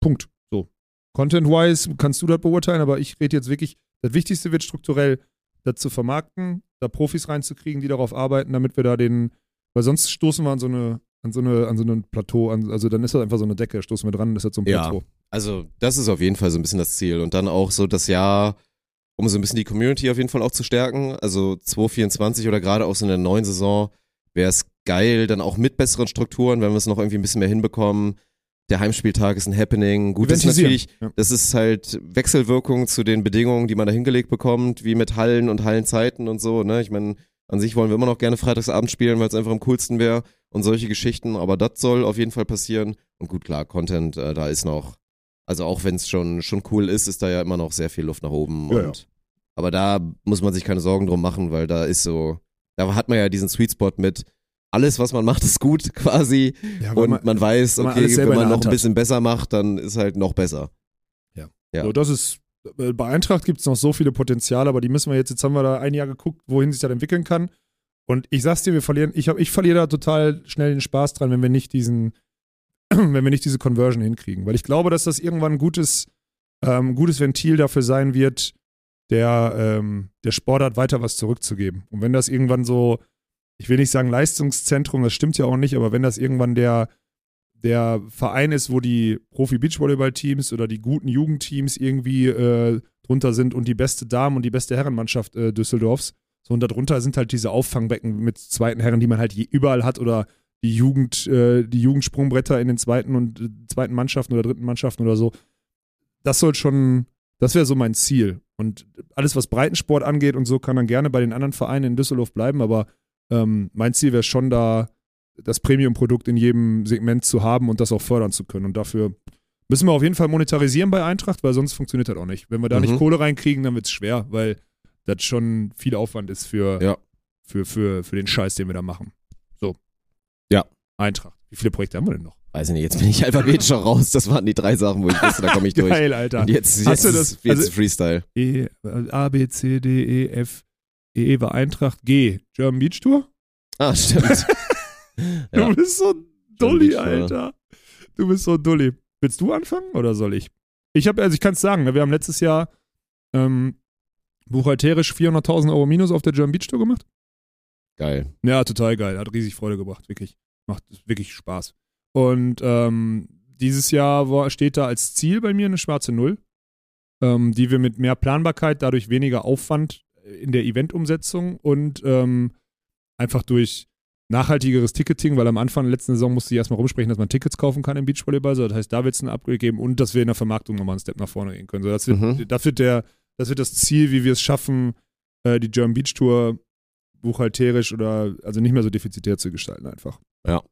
Punkt. So. Content-wise kannst du das beurteilen, aber ich rede jetzt wirklich, das Wichtigste wird strukturell, das zu vermarkten, da Profis reinzukriegen, die darauf arbeiten, damit wir da den, weil sonst stoßen wir an so eine, an so eine, an so ein Plateau, an, also dann ist das einfach so eine Decke, stoßen wir dran, das ist jetzt so ein Ja. Also das ist auf jeden Fall so ein bisschen das Ziel. Und dann auch so das Jahr, um so ein bisschen die Community auf jeden Fall auch zu stärken. Also 2024 oder gerade auch so in der neuen Saison wäre es geil, dann auch mit besseren Strukturen, wenn wir es noch irgendwie ein bisschen mehr hinbekommen. Der Heimspieltag ist ein Happening. Gut, das ist natürlich, Ja. das ist halt Wechselwirkung zu den Bedingungen, die man da hingelegt bekommt, wie mit Hallen und Hallenzeiten und so. Ne? Ich meine, an sich wollen wir immer noch gerne Freitagsabend spielen, weil es einfach am coolsten wäre und solche Geschichten. Aber das soll auf jeden Fall passieren. Und gut, klar, Content, äh, da ist noch, also auch wenn es schon, schon cool ist, ist da ja immer noch sehr viel Luft nach oben. Ja, und, Aber da muss man sich keine Sorgen drum machen, weil da ist so, da hat man ja diesen Sweet Spot mit, alles, was man macht, ist gut quasi. Ja, Und man, weiß, man okay, alles wenn man noch ein hat. bisschen besser macht, dann ist halt noch besser. Ja. So, das ist, äh, bei Eintracht gibt es noch so viele Potenziale, aber die müssen wir jetzt, jetzt haben wir da ein Jahr geguckt, wohin sich das entwickeln kann. Und ich sag's dir, wir verlieren, ich, hab, ich verliere da total schnell den Spaß dran, wenn wir nicht diesen, wenn wir nicht diese Conversion hinkriegen. Weil ich glaube, dass das irgendwann ein gutes, ähm, gutes Ventil dafür sein wird, der, ähm, der Sportart weiter was zurückzugeben. Und wenn das irgendwann so, ich will nicht sagen Leistungszentrum, das stimmt ja auch nicht, aber wenn das irgendwann der, der Verein ist, wo die Profi-Beachvolleyball-Teams oder die guten Jugendteams irgendwie äh, drunter sind und die beste Damen- und die beste Herrenmannschaft äh, Düsseldorfs. So, und darunter sind halt diese Auffangbecken mit zweiten Herren, die man halt überall hat oder die Jugend, äh, die Jugendsprungbretter in den zweiten und äh, zweiten Mannschaften oder dritten Mannschaften oder so. Das soll schon, das wäre so mein Ziel. Und alles, was Breitensport angeht und so, kann dann gerne bei den anderen Vereinen in Düsseldorf bleiben, aber ähm, mein Ziel wäre schon da, das Premium-Produkt in jedem Segment zu haben und das auch fördern zu können. Und dafür müssen wir auf jeden Fall monetarisieren bei Eintracht, weil sonst funktioniert das auch nicht. Wenn wir da Mhm. nicht Kohle reinkriegen, dann wird es schwer, weil das schon viel Aufwand ist für, Ja. für, für, für den Scheiß, den wir da machen. Ja. Eintracht. Wie viele Projekte haben wir denn noch? Weiß ich nicht, jetzt bin ich alphabetisch auch raus. Das waren die drei Sachen, wo ich wusste, da komme ich durch. Geil, Alter. Und jetzt, Hast jetzt, du ist, das- jetzt also- Freestyle. E, A, B, C, D, E, F, E, E war Eintracht, G, German Beach Tour? Ah, stimmt. Ja. Du bist so dulli. Alter. Du bist so dulli. Willst du anfangen oder soll ich? Ich habe, also ich kann es sagen, ne, wir haben letztes Jahr ähm, buchhalterisch 400.000 Euro Minus auf der German Beach Tour gemacht. Geil. Ja, total geil. Hat riesig Freude gebracht, wirklich. Macht wirklich Spaß. Und ähm, dieses Jahr war, steht da als Ziel bei mir eine schwarze Null, ähm, die wir mit mehr Planbarkeit, dadurch weniger Aufwand in der Eventumsetzung und ähm, einfach durch nachhaltigeres Ticketing, weil am Anfang der letzten Saison musste ich erstmal rumsprechen, dass man Tickets kaufen kann im Beachvolleyball. So, das heißt, da wird es ein Upgrade geben und dass wir in der Vermarktung nochmal einen Step nach vorne gehen können. So, das, wird, Mhm. das, wird der, das wird das Ziel, wie wir es schaffen, äh, die German Beach Tour buchhalterisch oder also nicht mehr so defizitär zu gestalten einfach. Ja.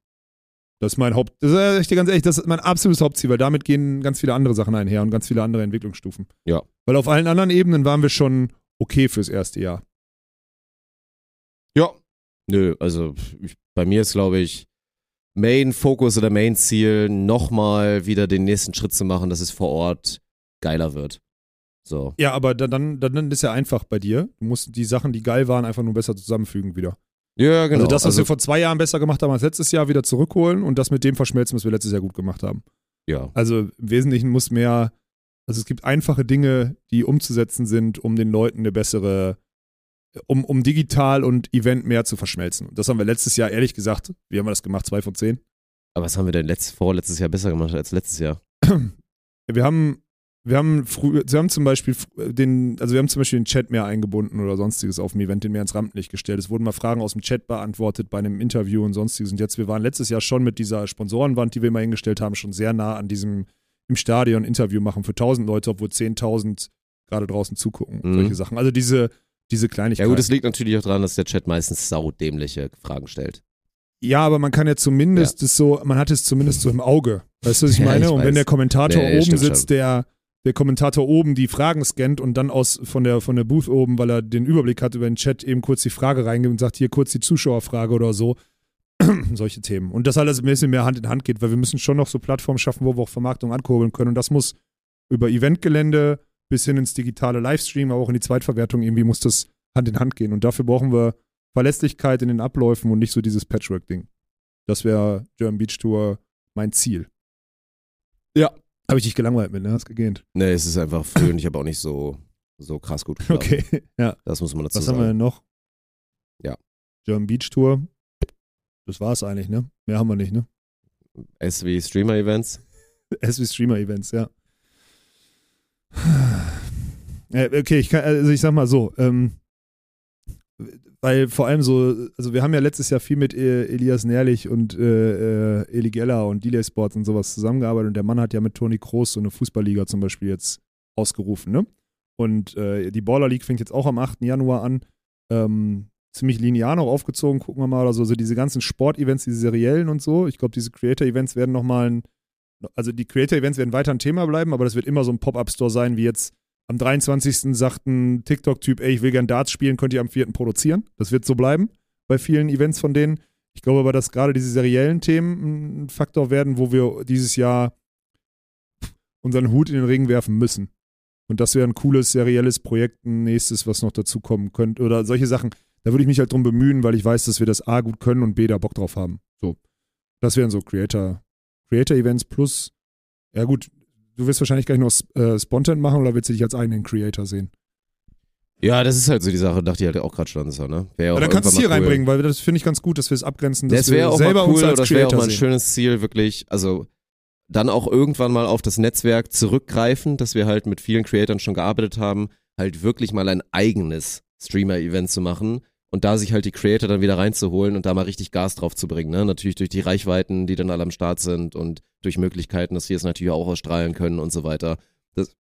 Das ist mein Haupt, das ist echt ganz ehrlich, das ist mein absolutes Hauptziel, weil damit gehen ganz viele andere Sachen einher und ganz viele andere Entwicklungsstufen. Ja. Weil auf allen anderen Ebenen waren wir schon okay fürs erste Jahr. Ja. Nö, also ich, bei mir ist, glaube ich, Main-Fokus oder Main-Ziel, nochmal wieder den nächsten Schritt zu machen, dass es vor Ort geiler wird. So. Ja, aber dann, dann, dann ist ja einfach bei dir. Du musst die Sachen, die geil waren, einfach nur besser zusammenfügen wieder. Ja, genau. Also das, was wir vor zwei Jahren besser gemacht haben als letztes Jahr, wieder zurückholen und das mit dem verschmelzen, was wir letztes Jahr gut gemacht haben. ja. Also im Wesentlichen muss mehr, also es gibt einfache Dinge, die umzusetzen sind, um den Leuten eine bessere, um, um digital und Event mehr zu verschmelzen. Und das haben wir letztes Jahr, ehrlich gesagt, wie haben wir das gemacht? Zwei von zehn? Aber was haben wir denn letzt, vorletztes Jahr besser gemacht als letztes Jahr? Wir haben, wir haben früh, wir haben zum Beispiel den, also wir haben zum Beispiel den Chat mehr eingebunden oder sonstiges auf dem Event, den mehr ins Rampenlicht gestellt. Es wurden mal Fragen aus dem Chat beantwortet bei einem Interview und sonstiges. Und jetzt, wir waren letztes Jahr schon mit dieser Sponsorenwand, die wir mal hingestellt haben, schon sehr nah an diesem im Stadion Interview machen für 1000 Leute, obwohl 10.000 gerade draußen zugucken. Mhm. Solche Sachen. Also diese, diese Ja Kleinigkeiten. gut, es liegt natürlich auch daran, dass der Chat meistens saudämliche Fragen stellt. Ja, aber man kann ja zumindest es so, man hat es zumindest so im Auge. Weißt du, was ich Ja, meine? ich und wenn der Kommentator Nee, oben sitzt, schon. der, der Kommentator oben die Fragen scannt und dann aus von der, von der Booth oben, weil er den Überblick hat über den Chat, eben kurz die Frage reingibt und sagt, hier kurz die Zuschauerfrage oder so. Solche Themen. Und das alles ein bisschen mehr Hand in Hand geht, weil wir müssen schon noch so Plattformen schaffen, wo wir auch Vermarktung ankurbeln können. Und das muss über Eventgelände bis hin ins digitale Livestream, aber auch in die Zweitverwertung irgendwie muss das Hand in Hand gehen. Und dafür brauchen wir Verlässlichkeit in den Abläufen und nicht so dieses Patchwork-Ding. Das wäre German Beach Tour mein Ziel. Ja. Habe ich dich gelangweilt mit, ne? Hast gegähnt. Nee, es ist einfach früh und ich habe auch nicht so, so krass gut geschlafen. Okay. Ja. Das muss man dazu Was haben wir sagen. denn noch? Ja. German Beach Tour. Das war's eigentlich, ne? Mehr haben wir nicht, ne? SW Streamer Events. SW Streamer Events, ja. Äh, Okay, ich kann, also ich sag mal so, ähm, weil vor allem so, also wir haben ja letztes Jahr viel mit äh, Elias Nährlich und äh, äh, Eli Geller und Delay Sports und sowas zusammengearbeitet und der Mann hat ja mit Toni Kroos so eine Fußballliga zum Beispiel jetzt ausgerufen, ne? Und äh, die Baller League fängt jetzt auch am 8. Januar an. Ähm, ziemlich linear noch aufgezogen, gucken wir mal oder so. Also diese ganzen Sport-Events, diese seriellen und so. Ich glaube, diese Creator-Events werden nochmal ein, also die Creator-Events werden weiter ein Thema bleiben, aber das wird immer so ein Pop-Up-Store sein, wie jetzt am 23. sagt ein TikTok-Typ, ey, ich will gern Darts spielen, könnt ihr am 4. produzieren. Das wird so bleiben bei vielen Events von denen. Ich glaube aber, dass gerade diese seriellen Themen ein Faktor werden, wo wir dieses Jahr unseren Hut in den Ring werfen müssen. Und das wäre ein cooles, serielles Projekt, ein nächstes, was noch dazukommen könnte. Oder solche Sachen. Da würde ich mich halt drum bemühen, weil ich weiß, dass wir das A gut können und B da Bock drauf haben. So. Das wären so Creator, Creator-Events plus, ja gut, du wirst wahrscheinlich gleich noch äh, Spontan machen oder willst du dich als eigenen Creator sehen? Ja, das ist halt so die Sache, dachte ich halt auch gerade schon so, ne? Aber auch dann kannst du es hier cool. reinbringen, weil das finde ich ganz gut, dass wir es abgrenzen, dass Das wäre wir auch selber cool, uns als das wäre auch Creator mal ein sehen. schönes Ziel, wirklich, also dann auch irgendwann mal auf das Netzwerk zurückgreifen, dass wir halt mit vielen Creatoren schon gearbeitet haben, halt wirklich mal ein eigenes Streamer-Event zu machen und da sich halt die Creator dann wieder reinzuholen und da mal richtig Gas drauf zu bringen, ne? Natürlich durch die Reichweiten, die dann alle am Start sind und durch Möglichkeiten, dass wir es natürlich auch ausstrahlen können und so weiter. Das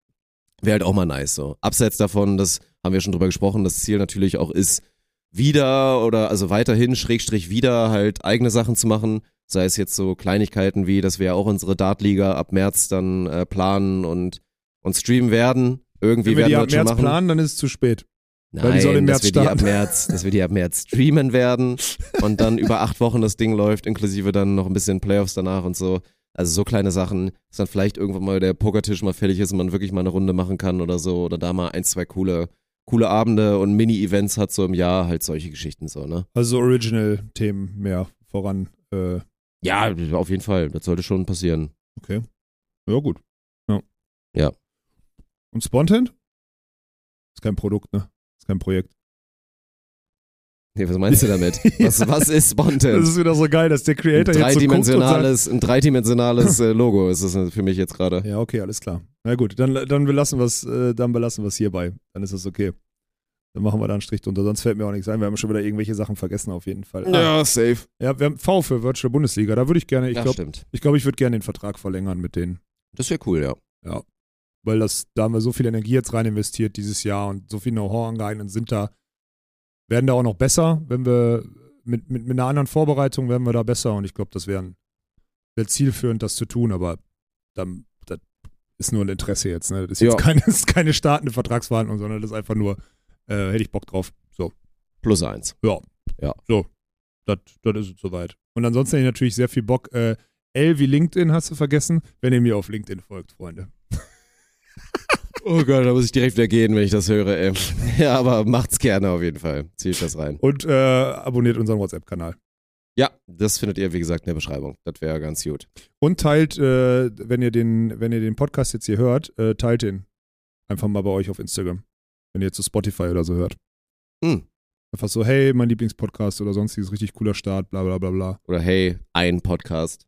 wäre halt auch mal nice so. Abseits davon, das haben wir schon drüber gesprochen, das Ziel natürlich auch ist, wieder oder also weiterhin Schrägstrich wieder halt eigene Sachen zu machen, sei es jetzt so Kleinigkeiten wie, dass wir auch unsere Dartliga ab März dann äh, planen und, und streamen werden. Irgendwie Wenn wir werden die wir ab März planen, dann ist es zu spät. Nein, weil die soll im dass März wir die ab starten. März, dass wir die ab März streamen werden und dann über acht Wochen das Ding läuft, inklusive dann noch ein bisschen Playoffs danach und so. Also so kleine Sachen, dass dann vielleicht irgendwann mal der Pokertisch mal fertig ist und man wirklich mal eine Runde machen kann oder so oder da mal ein, zwei coole, coole Abende und Mini-Events hat so im Jahr, halt solche Geschichten so, ne? Also so Original-Themen mehr voran. Äh, Ja, auf jeden Fall, das sollte schon passieren. okay. Ja, gut. Ja. Ja. Und Spontan? Ist kein Produkt, ne? Kein Projekt. Nee, was meinst du damit? Was, was ist Spontan? Das ist wieder so geil, dass der Ein Creator jetzt so und sagt, dreidimensionales, ein dreidimensionales äh, Logo ist das für mich jetzt gerade. Ja, okay, alles klar. Na gut, dann, dann belassen wir es äh, dann belassen wir es hierbei. Dann ist es okay. Dann machen wir da einen Strich drunter, sonst fällt mir auch nichts ein. Wir haben schon wieder irgendwelche Sachen vergessen auf jeden Fall. Ah, safe. ja, wir haben V für Virtual Bundesliga. Da würde ich gerne, ich ja, glaube, ich, glaub, ich würde gerne den Vertrag verlängern mit denen. Das wäre cool, ja. Weil das, da haben wir so viel Energie jetzt rein investiert dieses Jahr und so viel Know-how angeeignet und sind da, werden da auch noch besser, wenn wir mit, mit, mit einer anderen Vorbereitung werden wir da besser und ich glaube, das wäre wär zielführend, das zu tun, aber dann, das ist nur ein Interesse jetzt. Ne? Das ist jetzt Ja. keine, das ist keine startende Vertragsverhandlung, sondern das ist einfach nur, äh, hätte ich Bock drauf. So, Plus eins. das, das ist es soweit. Und ansonsten hätte ich natürlich sehr viel Bock. Äh, L wie LinkedIn hast du vergessen, wenn ihr mir auf LinkedIn folgt, Freunde. Oh Gott, da muss ich direkt wieder gehen, wenn ich das höre, ey. Ja, aber macht's gerne auf jeden Fall. Zieh ich das rein. Und äh, abonniert unseren WhatsApp-Kanal. Ja, das findet ihr, wie gesagt, in der Beschreibung. Das wäre ganz gut. Und teilt, äh, wenn, ihr den, wenn ihr den Podcast jetzt hier hört, äh, teilt den einfach mal bei euch auf Instagram. Wenn ihr jetzt zu Spotify oder so hört. Hm. Einfach so, hey, mein Lieblingspodcast oder sonstiges richtig cooler Start, bla bla bla bla. Oder hey, ein Podcast.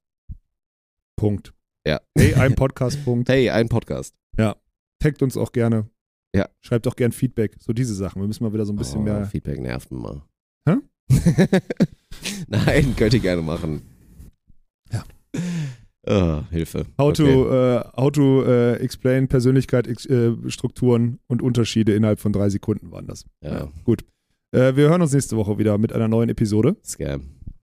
Punkt. Ja. Hey, ein Podcast, Punkt. Hey, ein Podcast. Taggt uns auch gerne. Ja. Schreibt auch gern Feedback. So diese Sachen. Wir müssen mal wieder so ein bisschen oh, mehr. Feedback nervt mal. Hä? Nein, könnt ihr gerne machen. Ja. Oh, Hilfe. How to, Okay. äh, how to äh, explain Persönlichkeit, äh, Strukturen und Unterschiede innerhalb von drei Sekunden waren das. Ja, Gut. Äh, wir hören uns nächste Woche wieder mit einer neuen Episode. Scam.